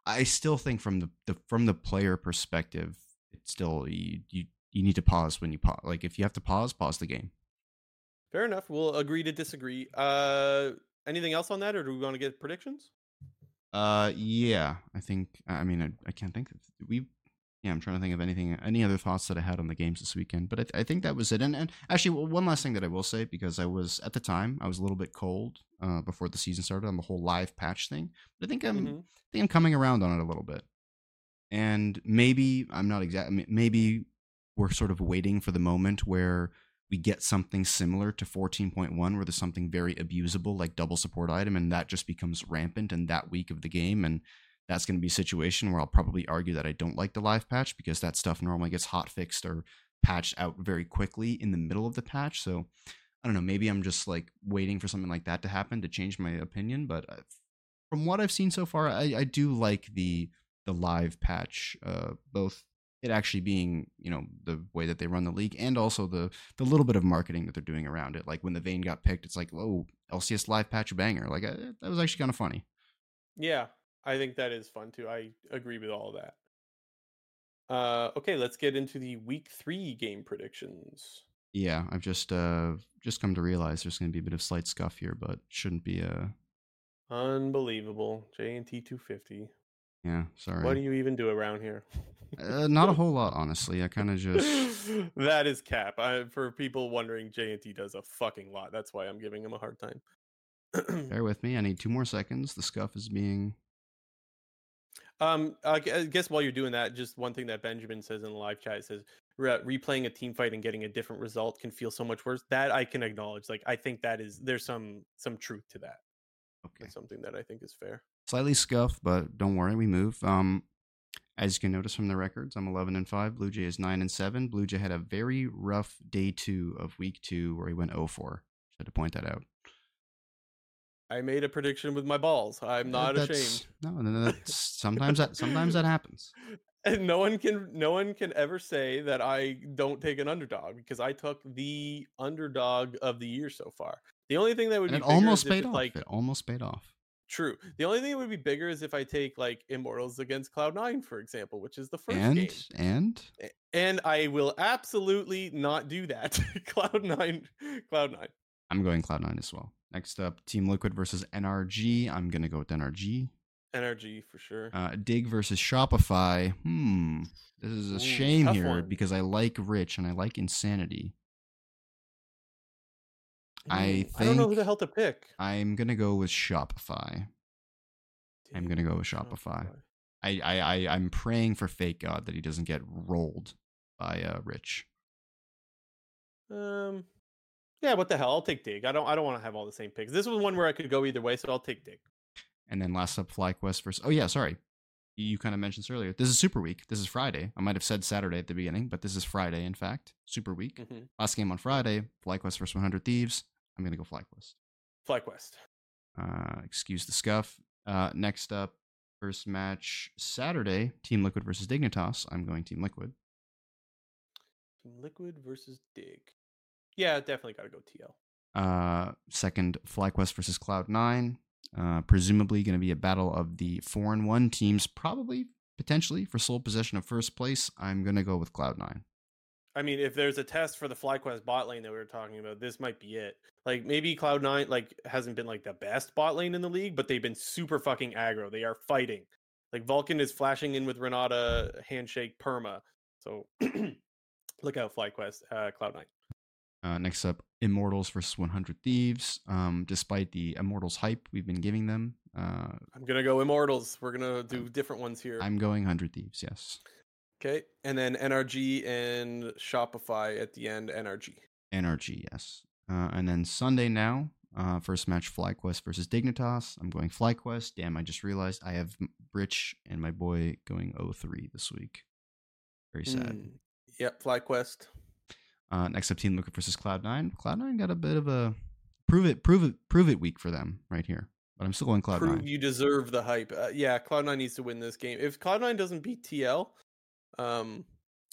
I still think from the, the from the player perspective, it's still you you you need to pause when you pause. Like if you have to pause, pause the game. Fair enough. We'll agree to disagree. Uh, anything else on that, or do we want to get predictions? Uh, yeah, I think. I mean, I, I can't think of we. Yeah, I'm trying to think of anything, any other thoughts that I had on the games this weekend. But I, I think that was it. And, and actually, one last thing that I will say because I was at the time I was a little bit cold uh, before the season started on the whole live patch thing. But I think I'm Mhm. I think I'm coming around on it a little bit. And maybe I'm not exactly. Maybe we're sort of waiting for the moment where we get something similar to 14.1 where there's something very abusable like double support item and that just becomes rampant in that week of the game and that's going to be a situation where I'll probably argue that I don't like the live patch because that stuff normally gets hot fixed or patched out very quickly in the middle of the patch so I don't know maybe I'm just like waiting for something like that to happen to change my opinion but uh, from what I've seen so far I, I do like the the live patch uh both it actually being you know the way that they run the league and also the the little bit of marketing that they're doing around it like when the Vayne got picked it's like oh lcs live patch banger like uh, that was actually kind of funny Yeah, I think that is fun too. I agree with all of that. Uh, okay, let's get into the week three game predictions. Yeah, I've just uh just come to realize there's going to be a bit of slight scuff here, but shouldn't be a. Unbelievable. JNT 250. Yeah, sorry. What do you even do around here? uh, not a whole lot, honestly. I kind of just. *laughs* that is cap. I, for people wondering, JNT does a fucking lot. That's why I'm giving him a hard time. *clears throat* Bear with me. I need two more seconds. The scuff is being. Um, I guess while you're doing that, just one thing that Benjamin says in the live chat says re- replaying a team fight and getting a different result can feel so much worse. That I can acknowledge. Like I think that is there's some some truth to that. Okay. That's something that I think is fair. Slightly scuffed, but don't worry, we move. Um, as you can notice from the records, I'm 11 and five. Blue Jay is nine and seven. Blue Jay had a very rough day two of week two where he went 0-4. Just had to point that out. I made a prediction with my balls. I'm not that's, ashamed. No, no, that's *laughs* sometimes that sometimes that happens. And no one can no one can ever say that I don't take an underdog because I took the underdog of the year so far. The only thing that would and be it almost paid off. Like, it almost paid off. True. The only thing that would be bigger is if I take like Immortals against Cloud Nine, for example, which is the first and, game. And and I will absolutely not do that. *laughs* Cloud Nine, Cloud Nine. I'm going Cloud Nine as well. Next up, Team Liquid versus NRG. I'm gonna go with NRG. NRG for sure. Uh, Dig versus Shopify. Hmm. This is a Ooh, shame here one. because I like Rich and I like Insanity. I think I don't know who the hell to pick. I'm gonna go with Shopify. I'm gonna go with Shopify. Shopify. I, I, I I'm praying for FakeGod that he doesn't get rolled by uh Rich. Um yeah, what the hell? I'll take Dig. I don't I don't want to have all the same picks. This was one where I could go either way, so I'll take Dig. And then last up, FlyQuest versus. Oh yeah, sorry, you kind of mentioned this earlier. This is Super Week. This is Friday. I might have said Saturday at the beginning, but this is Friday. In fact, Super Week. Mm-hmm. Last game on Friday. FlyQuest versus 100 Thieves. I'm gonna go FlyQuest. FlyQuest. Uh, excuse the scuff. Uh, next up, first match Saturday. Team Liquid versus Dignitas. I'm going Team Liquid. Team Liquid versus Dig. Yeah, definitely got to go TL. Uh, second, FlyQuest versus Cloud9. Uh, presumably going to be a battle of the four and one teams, probably potentially for sole possession of first place. I'm going to go with Cloud9. I mean, if there's a test for the FlyQuest bot lane that we were talking about, this might be it. Like maybe Cloud9 like hasn't been like the best bot lane in the league, but they've been super fucking aggro. They are fighting. Like Vulkan is flashing in with Renata handshake perma. So *clears throat* look out, FlyQuest, uh, Cloud9. Uh, next up, Immortals versus 100 Thieves. Um, despite the Immortals hype we've been giving them, uh, I'm gonna go Immortals. We're gonna do different ones here. I'm going 100 Thieves. Yes. Okay, and then NRG and Shopify at the end. NRG. NRG, yes. Uh, and then Sunday now, uh, first match FlyQuest versus Dignitas. I'm going FlyQuest. Damn, I just realized I have Rich and my boy going 0-3 this week. Very sad. Mm, yep, FlyQuest. Uh, next up, Team Liquid versus Cloud9. Cloud9 got a bit of a prove it, prove it, prove it week for them right here. But I'm still going Cloud9. Prove you deserve the hype. Uh, yeah, Cloud9 needs to win this game. If Cloud9 doesn't beat TL, um,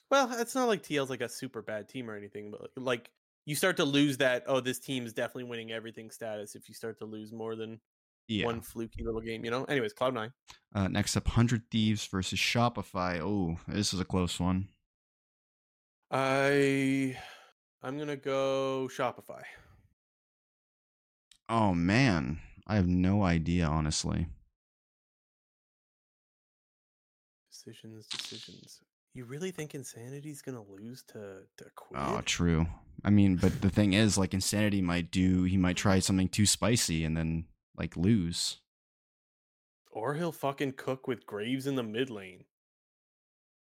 well, it's not like TL's like a super bad team or anything, but like you start to lose that. Oh, this team is definitely winning everything status. If you start to lose more than yeah. one fluky little game, you know. Anyways, Cloud9. Uh, next up, Hundred Thieves versus Shopify. Oh, this is a close one. I I'm gonna go Shopify. Oh man, I have no idea, honestly. Decisions, decisions. You really think Insanity's gonna lose to to Quid? Oh, true. I mean, but the thing is, like, Insanity might do. He might try something too spicy and then like lose. Or he'll fucking cook with Graves in the mid lane.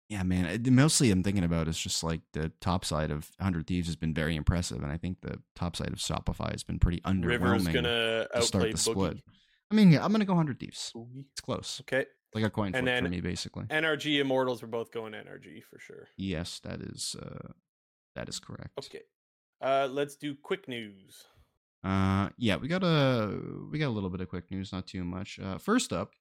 Yeah, man. Eh, mostly, I'm thinking about is just like the top side of Hundred Thieves has been very impressive, and I think the top side of Shopify has been pretty underwhelming. River's gonna to start the split. I mean, yeah, I'm gonna go Hundred Thieves. Boogie. It's close. Okay, like a coin flip for me, basically. NRG Immortals, we're both going NRG for sure. Yes, that is uh, that is correct. Okay, uh, let's do quick news. Uh, yeah, we got a we got a little bit of quick news, not too much. Uh, first up,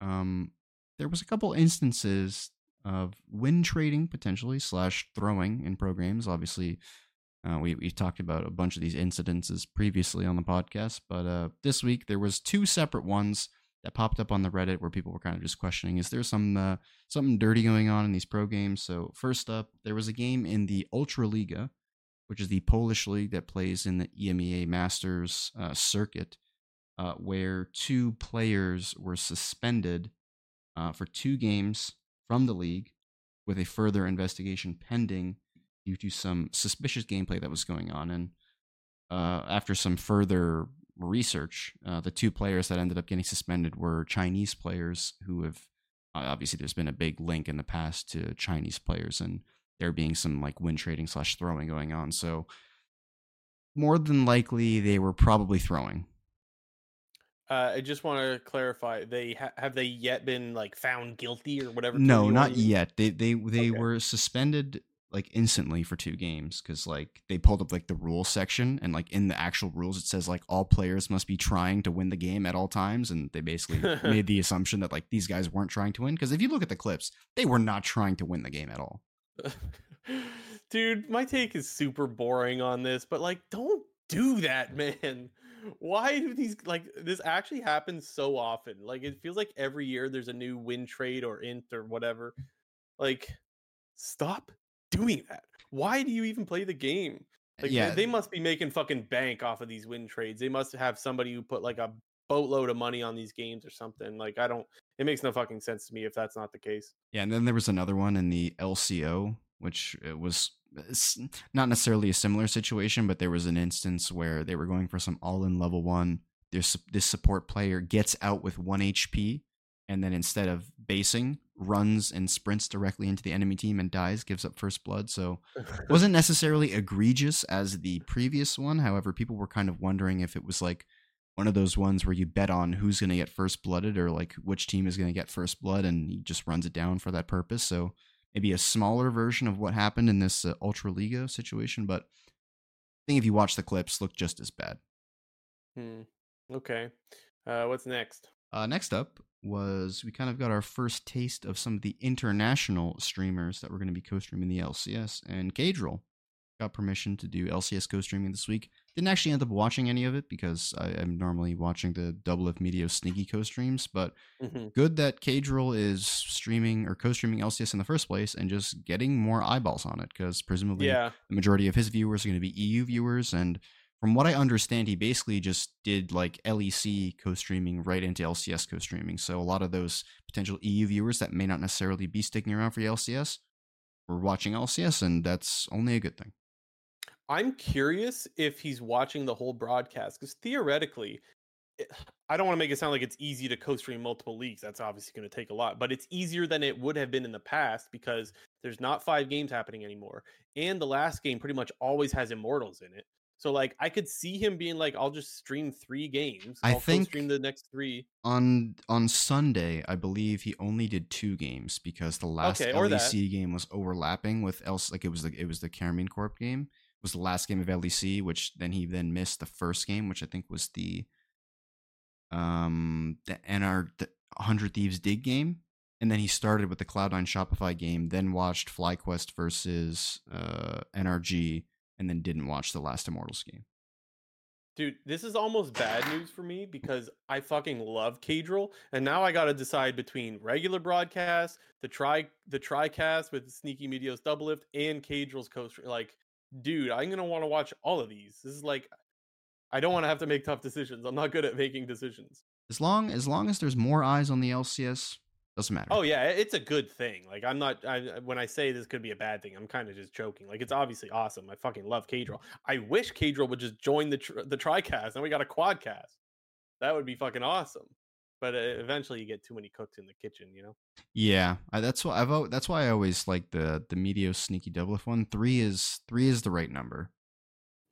um, there was a couple instances of win trading potentially slash throwing in programs. Obviously, uh, we we talked about a bunch of these incidences previously on the podcast, but uh, this week there was two separate ones that popped up on the Reddit where people were kind of just questioning: Is there some uh, something dirty going on in these pro games? So first up, there was a game in the Ultra Liga which is the Polish league that plays in the EMEA Masters uh, circuit, uh, where two players were suspended uh, for two games from the league, with a further investigation pending due to some suspicious gameplay that was going on. And uh, after some further research, uh, the two players that ended up getting suspended were Chinese players who have obviously there's been a big link in the past to Chinese players and there being some like win trading slash throwing going on. So more than likely they were probably throwing. Uh, I just want to clarify. They ha- have they yet been like found guilty or whatever? No, not yet. They they they okay. were suspended like instantly for two games because like they pulled up like the rules section and like in the actual rules it says like all players must be trying to win the game at all times and they basically *laughs* made the assumption that like these guys weren't trying to win because if you look at the clips they were not trying to win the game at all. *laughs* Dude my take is super boring on this but like don't do that *laughs* man. Why do these like this actually happens so often like it feels like every year there's a new win trade or int or whatever. Like stop doing that? Why do you even play the game? Uh, like, yeah, they must be making fucking bank off of these win trades. They must have somebody who put like a boatload of money on these games or something. Like, I don't. It makes no fucking sense to me if that's not the case. Yeah, and then there was another one in the LCO, which uh, was uh, not necessarily a similar situation, but there was an instance where they were going for some all-in level one. This this support player gets out with one HP, and then instead of basing, runs and sprints directly into the enemy team and dies, gives up first blood. So *laughs* wasn't necessarily egregious as the previous one. However, people were kind of wondering if it was like one of those ones where you bet on who's going to get first blooded or like which team is going to get first blood and he just runs it down for that purpose. So maybe a smaller version of what happened in this uh, Ultra Liga situation, but I think if you watch the clips, look just as bad. Hmm. Okay. Uh, what's next? Uh, next up, was we kind of got our first taste of some of the international streamers that were going to be co-streaming the LCS, and Caedrel got permission to do LCS co-streaming this week. Didn't actually end up watching any of it because I am normally watching the Doublelift Meteos sneaky co-streams, but mm-hmm. good that Caedrel is streaming or co-streaming LCS in the first place and just getting more eyeballs on it because presumably yeah. the majority of his viewers are going to be EU viewers and from what I understand, he basically just did like LEC co-streaming right into LCS co-streaming. So a lot of those potential EU viewers that may not necessarily be sticking around for LCS were watching LCS, and that's only a good thing. I'm curious if he's watching the whole broadcast because theoretically, eh, I don't want to make it sound like it's easy to co-stream multiple leagues. That's obviously going to take a lot, but it's easier than it would have been in the past because there's not five games happening anymore, and the last game pretty much always has immortals in it. So like I could see him being like, I'll just stream three games. I'll I think stream the next three. On on Sunday, I believe he only did two games because the last okay, LEC game was overlapping with else like it was the it was the Karmine Corp game. It was the last game of LEC, which then he then missed the first game, which I think was the um the NR the 100 Thieves Dig game. And then he started with the Cloud9 Shopify game, then watched FlyQuest versus uh, NRG, and then didn't watch the last Immortals game. Dude, this is almost bad news for me because I fucking love Caedrel, and now I got to decide between regular broadcast, the try the TriCast with Sneaky Meteos Doublelift, and Caedrel's coaster. Like, dude, I'm gonna want to watch all of these. This is like, I don't want to have to make tough decisions. I'm not good at making decisions. As long as long as there's more eyes on the LCS, doesn't matter. Oh yeah, it's a good thing. Like I'm not. I, when I say this could be a bad thing, I'm kind of just joking. Like it's obviously awesome. I fucking love Caedrel. I wish Caedrel would just join the tr- the TriCast, and we got a quadcast. That would be fucking awesome. But uh, eventually, you get too many cooks in the kitchen, you know. Yeah, I, that's why I've. That's why I always like the the Meteos sneaky double one. Three is three is the right number.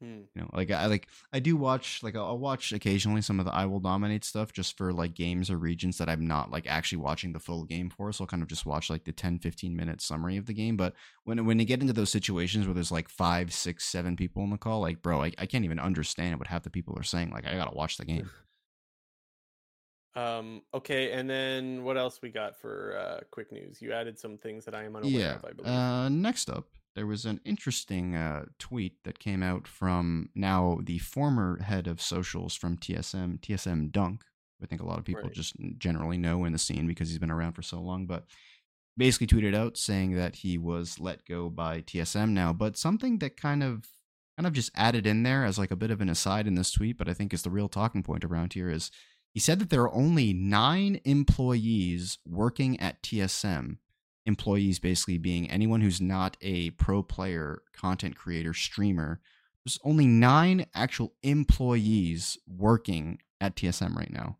Hmm. You know, like I like I do watch like I'll, watch occasionally some of the I will dominate stuff just for like games or regions that I'm not like actually watching the full game for. So I'll kind of just watch like the 10, 15 minute summary of the game. But when when you get into those situations where there's like five, six, seven people in the call, like bro, I, I can't even understand what half the people are saying. Like I gotta watch the game. *laughs* Um. Okay, and then what else we got for uh, quick news? You added some things that I am unaware yeah. of. I believe. Uh, next up, there was an interesting uh, tweet that came out from now the former head of socials from TSM, TSM Dunk. I think a lot of people right. just generally know in the scene because he's been around for so long, but basically tweeted out saying that he was let go by TSM now, but something that kind of kind of just added in there as like a bit of an aside in this tweet, but I think is the real talking point around here is he said that there are only nine employees working at TSM. Employees basically being anyone who's not a pro player, content creator, streamer. There's only nine actual employees working at TSM right now.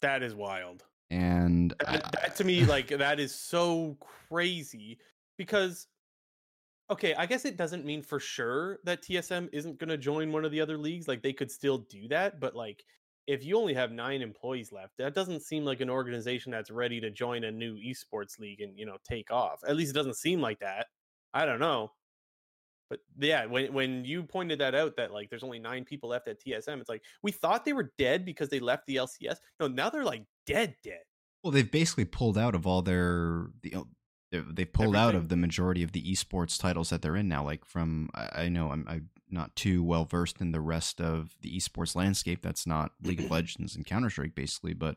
That is wild. And that, that to me, uh, like, that is so crazy because okay, I guess it doesn't mean for sure that TSM isn't going to join one of the other leagues. Like they could still do that, but like if you only have nine employees left, that doesn't seem like an organization that's ready to join a new esports league and you know take off. At least it doesn't seem like that. I don't know. But yeah, when when you pointed that out that like there's only nine people left at TSM, it's like we thought they were dead because they left the LCS. No, now they're like dead, dead. Well, they've basically pulled out of all their the They've pulled Everything. out of the majority of the esports titles that they're in now. Like from I, know I'm, I'm not too well versed in the rest of the esports landscape. That's not League of *clears throat* Legends and Counter Strike basically, but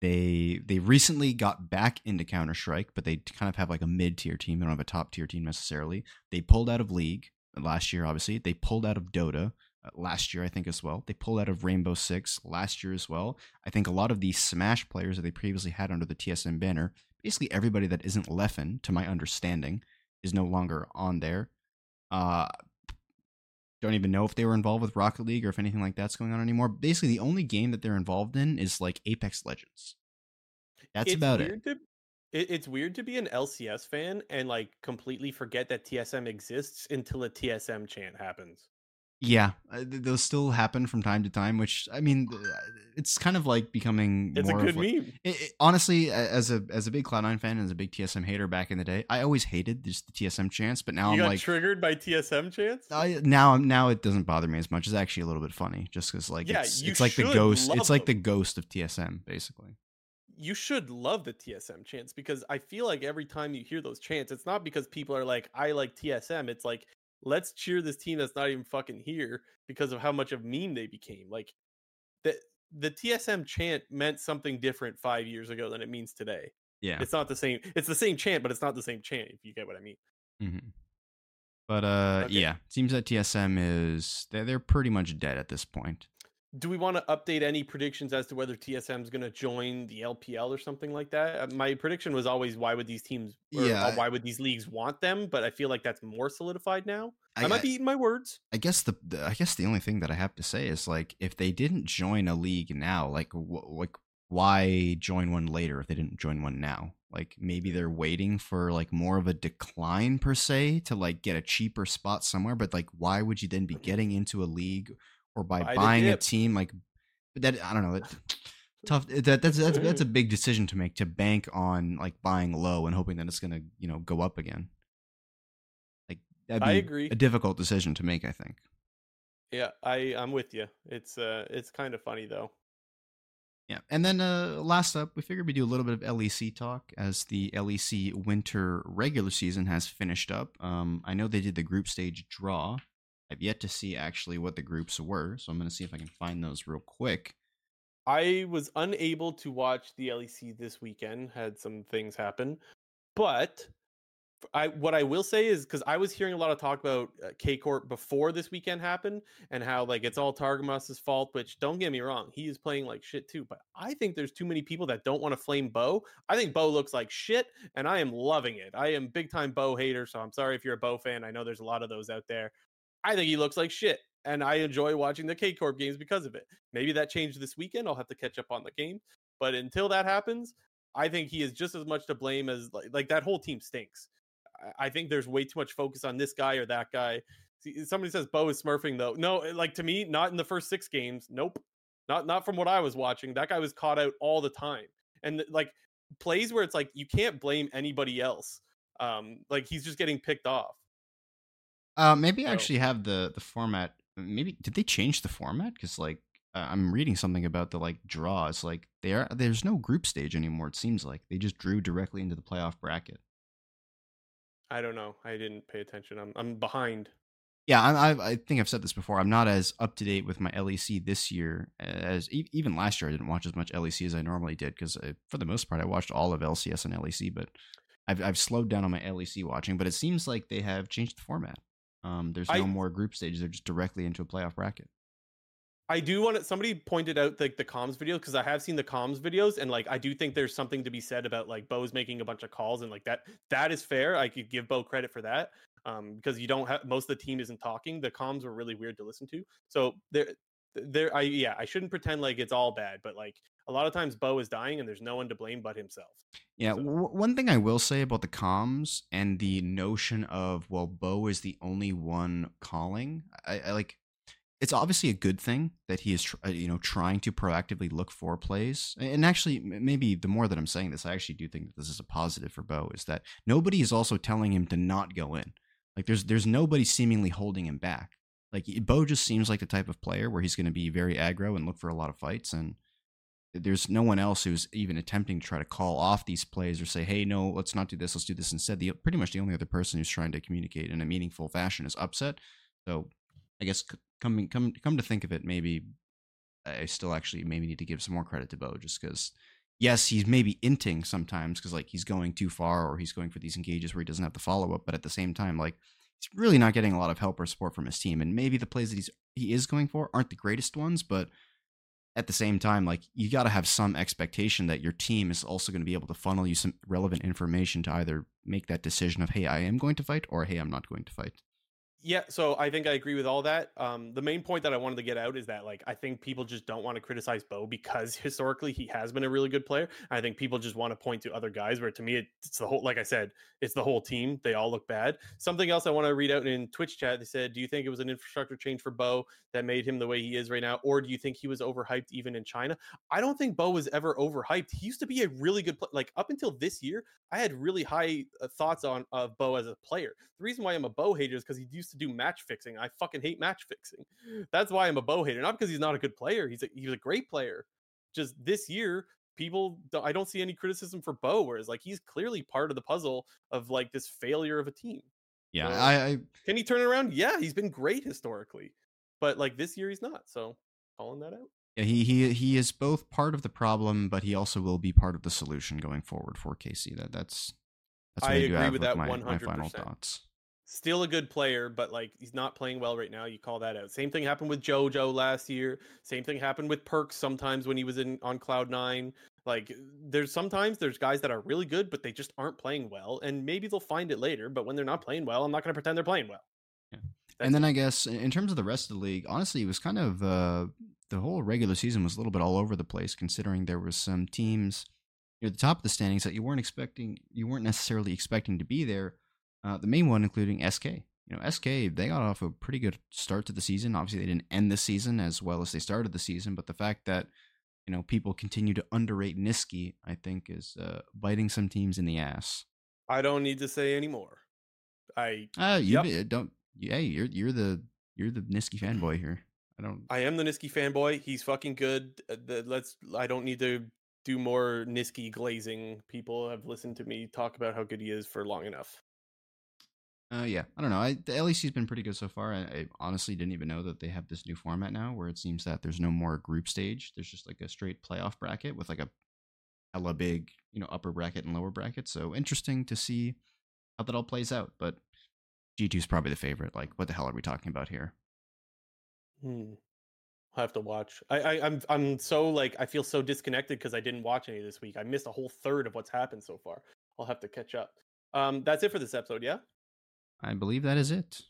they they recently got back into Counter Strike, but they kind of have like a mid tier team. They don't have a top tier team necessarily. They pulled out of League last year, obviously. They pulled out of Dota uh, last year, I think, as well. They pulled out of Rainbow Six last year as well. I think a lot of the Smash players that they previously had under the TSM banner basically everybody that isn't Leffen, to my understanding, is no longer on there. Uh, don't even know if they were involved with Rocket League or if anything like that's going on anymore. Basically, the only game that they're involved in is like Apex Legends. That's it's about it. To, it's weird to be an LCS fan and like completely forget that TSM exists until a TSM chant happens. Yeah, uh, those still happen from time to time. Which I mean, it's kind of like becoming. It's a good like, meme. It, it, honestly, as a as a big Cloud Nine fan and as a big TSM hater back in the day, I always hated just the TSM chance. But now you I'm like triggered by TSM chance. I, now now it doesn't bother me as much. It's actually a little bit funny, just because like yeah, it's, it's like the ghost. It's like them. the ghost of TSM, basically you should love the TSM chants because I feel like every time you hear those chants, it's not because people are like, I like TSM. It's like let's cheer this team that's not even fucking here because of how much of meme they became. Like the the TSM chant meant something different five years ago than it means today. Yeah, it's not the same. It's the same chant, but it's not the same chant. If you get what I mean. Mm-hmm. But uh, okay. yeah, seems that TSM is they're, they're pretty much dead at this point do we want to update any predictions as to whether TSM is going to join the LPL or something like that? Uh, my prediction was always why would these teams, yeah, why would these leagues want them? But I feel like that's more solidified now. I, I might be eating my words. I guess the, the, I guess the only thing that I have to say is like if they didn't join a league now, like wh- like why join one later if they didn't join one now? Like maybe they're waiting for like more of a decline per se to like get a cheaper spot somewhere. But like why would you then be getting into a league? Or by Buy buying a team like that i don't know that *laughs* tough that that's that's that's a big decision to make to bank on like buying low and hoping that it's going to you know go up again. Like i agree. a difficult decision to make i think. Yeah i i'm with you it's uh it's kind of funny though. Yeah and then uh last up we figured we'd do a little bit of lec talk as the lec winter regular season has finished up. Um i know they did the group stage draw I've yet to see actually what the groups were, so I'm going to see if I can find those real quick. I was unable to watch the LEC this weekend, had some things happen, but I what I will say is because I was hearing a lot of talk about uh, K Corp before this weekend happened and how like it's all Targamas's fault. Which don't get me wrong, he is playing like shit too. But I think there's too many people that don't want to flame Bo. I think Bo looks like shit, and I am loving it. I am big time Bo hater, so I'm sorry if you're a Bo fan. I know there's a lot of those out there. I think he looks like shit. And I enjoy watching the K Corp games because of it. Maybe that changed this weekend. I'll have to catch up on the game. But until that happens, I think he is just as much to blame as like, like that whole team stinks. I think there's way too much focus on this guy or that guy. See, somebody says Bo is smurfing though. No, like to me, not in the first six games. Nope. Not not from what I was watching. That guy was caught out all the time. And like plays where it's like you can't blame anybody else. Um, like he's just getting picked off. Uh, maybe I actually have the the format. Maybe did they change the format? Because like uh, I'm reading something about the like draws. Like they are there's no group stage anymore. It seems like they just drew directly into the playoff bracket. I don't know. I didn't pay attention. I'm I'm behind. Yeah, I, I, I think I've said this before. I'm not as up to date with my LEC this year as even last year. I didn't watch as much LEC as I normally did because uh, for the most part I watched all of LCS and LEC. But I've I've slowed down on my LEC watching. But it seems like they have changed the format. Um, there's no I- more group stages; they're just directly into a playoff bracket. I do want to. Somebody pointed out like the comms video because I have seen the comms videos and like I do think there's something to be said about like Bo's making a bunch of calls and like that that is fair. I could give Bo credit for that um, because you don't have most of the team isn't talking. The comms were really weird to listen to. So there, there. I yeah. I shouldn't pretend like it's all bad, but like a lot of times Bo is dying and there's no one to blame but himself. Yeah, So- w- one thing I will say about the comms and the notion of well, Bo is the only one calling. I, I like. It's obviously a good thing that he is, tr- uh, you know, trying to proactively look for plays. And actually, maybe the more that I'm saying this, I actually do think that this is a positive for Bo. Is that nobody is also telling him to not go in. Like there's there's nobody seemingly holding him back. Like Bo just seems like the type of player where he's going to be very aggro and look for a lot of fights and there's no one else who's even attempting to try to call off these plays or say, "Hey, no, let's not do this. Let's do this instead." The pretty much the only other person who's trying to communicate in a meaningful fashion is Upset. So, I guess coming come come to think of it, maybe I still actually maybe need to give some more credit to Bo, just because. Yes, he's maybe inting sometimes because like he's going too far or he's going for these engages where he doesn't have the follow up, but at the same time, like he's really not getting a lot of help or support from his team. And maybe the plays that he's he is going for aren't the greatest ones, but at the same time, like you got to have some expectation that your team is also going to be able to funnel you some relevant information to either make that decision of, hey, I am going to fight, or hey, I'm not going to fight. Yeah, so I think I agree with all that. Um, the main point that I wanted to get out is that like I think people just don't want to criticize Bo because *laughs* historically he has been a really good player. I think people just want to point to other guys where to me it's the whole like I said, it's the whole team. They all look bad. Something else I want to read out in Twitch chat. They said, "Do you think it was an infrastructure change for Bo that made him the way he is right now, or do you think he was overhyped even in China?" I don't think Bo was ever overhyped. He used to be a really good player. Like up until this year, I had really high uh, thoughts on of Bo as a player. The reason why I'm a Bo hater is because he used to do match fixing. I fucking hate match fixing. That's why I'm a Bo hater, not because he's not a good player. He's a, he was a great player. Just this year, people don't, I don't see any criticism for Bo. Whereas like he's clearly part of the puzzle of like this failure of a team. Yeah, I, I Can he turn it around? Yeah, he's been great historically, but like this year he's not. So calling that out. yeah, he he he is both part of the problem, but he also will be part of the solution going forward for KC. That that's that's what I I, agree with that my, my final 100%. thoughts. Still a good player, but like he's not playing well right now. You call that out. Same thing happened with JoJo last year. Same thing happened with Perkz sometimes when he was in on Cloud Nine. Like there's sometimes there's guys that are really good, but they just aren't playing well, and maybe they'll find it later. But when they're not playing well, I'm not going to pretend they're playing well. Yeah. And then. I guess in terms of the rest of the league, honestly, it was kind of uh, the whole regular season was a little bit all over the place, considering there was some teams near the top of the standings that you weren't expecting, you weren't necessarily expecting to be there. Uh, the main one including SK. You know, SK they got off a pretty good start to the season. Obviously, they didn't end the season as well as they started the season, but the fact that you know people continue to underrate Nisqy, I think, is uh, biting some teams in the ass. I don't need to say anymore. I Uh, you Yep. don't. Hey, you're you're the you're the Nisqy fanboy here. I don't. I am the Nisqy fanboy. He's fucking good. Uh, the- Let's. I don't need to do more Nisqy glazing. People have listened to me talk about how good he is for long enough. Uh, yeah, I don't know. I, the LEC's been pretty good so far. I, I honestly didn't even know that they have this new format now, where it seems that there's no more group stage. There's just like a straight playoff bracket with like a hella big, you know, upper bracket and lower bracket. So interesting to see how that all plays out. But G2 is probably the favorite. Like, what the hell are we talking about here? Hmm. I have to watch. I, I I'm I'm so like I feel so disconnected because I didn't watch any of this week. I missed a whole third of what's happened so far. I'll have to catch up. Um, that's it for this episode. Yeah. I believe that is it.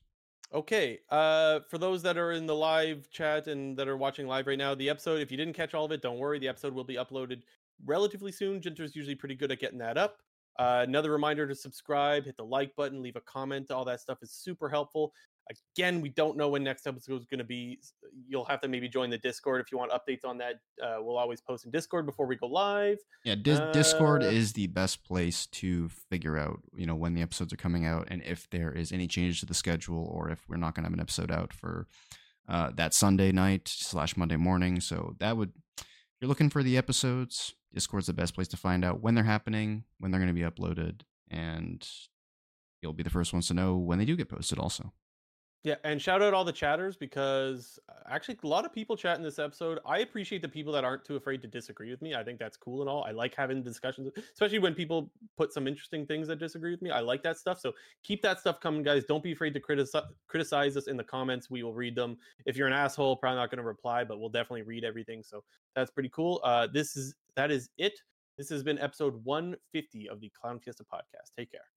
Okay. Uh, for those that are in the live chat and that are watching live right now, the episode, if you didn't catch all of it, don't worry. The episode will be uploaded relatively soon. Jinter's usually pretty good at getting that up. Uh, another reminder to subscribe, hit the like button, leave a comment. All that stuff is super helpful. Again, we don't know when next episode is going to be. You'll have to maybe join the Discord if you want updates on that. Uh, we'll always post in Discord before we go live. Yeah, Dis- Discord Uh, is the best place to figure out, you know, when the episodes are coming out and if there is any change to the schedule or if we're not going to have an episode out for uh, that Sunday night slash Monday morning. So that would, if you're looking for the episodes, Discord's the best place to find out when they're happening, when they're going to be uploaded, and you'll be the first ones to know when they do get posted. Also, Yeah, and shout out all the chatters because uh, actually a lot of people chat in this episode. I appreciate the people that aren't too afraid to disagree with me. I think that's cool and all. I like having discussions, especially when people put some interesting things that disagree with me. I like that stuff. So keep that stuff coming, guys. Don't be afraid to criticize criticize us in the comments. We will read them. If you're an asshole, probably not going to reply, but we'll definitely read everything. So that's pretty cool. Uh, this is that is it. This has been episode 150 of the Clown Fiesta podcast. Take care.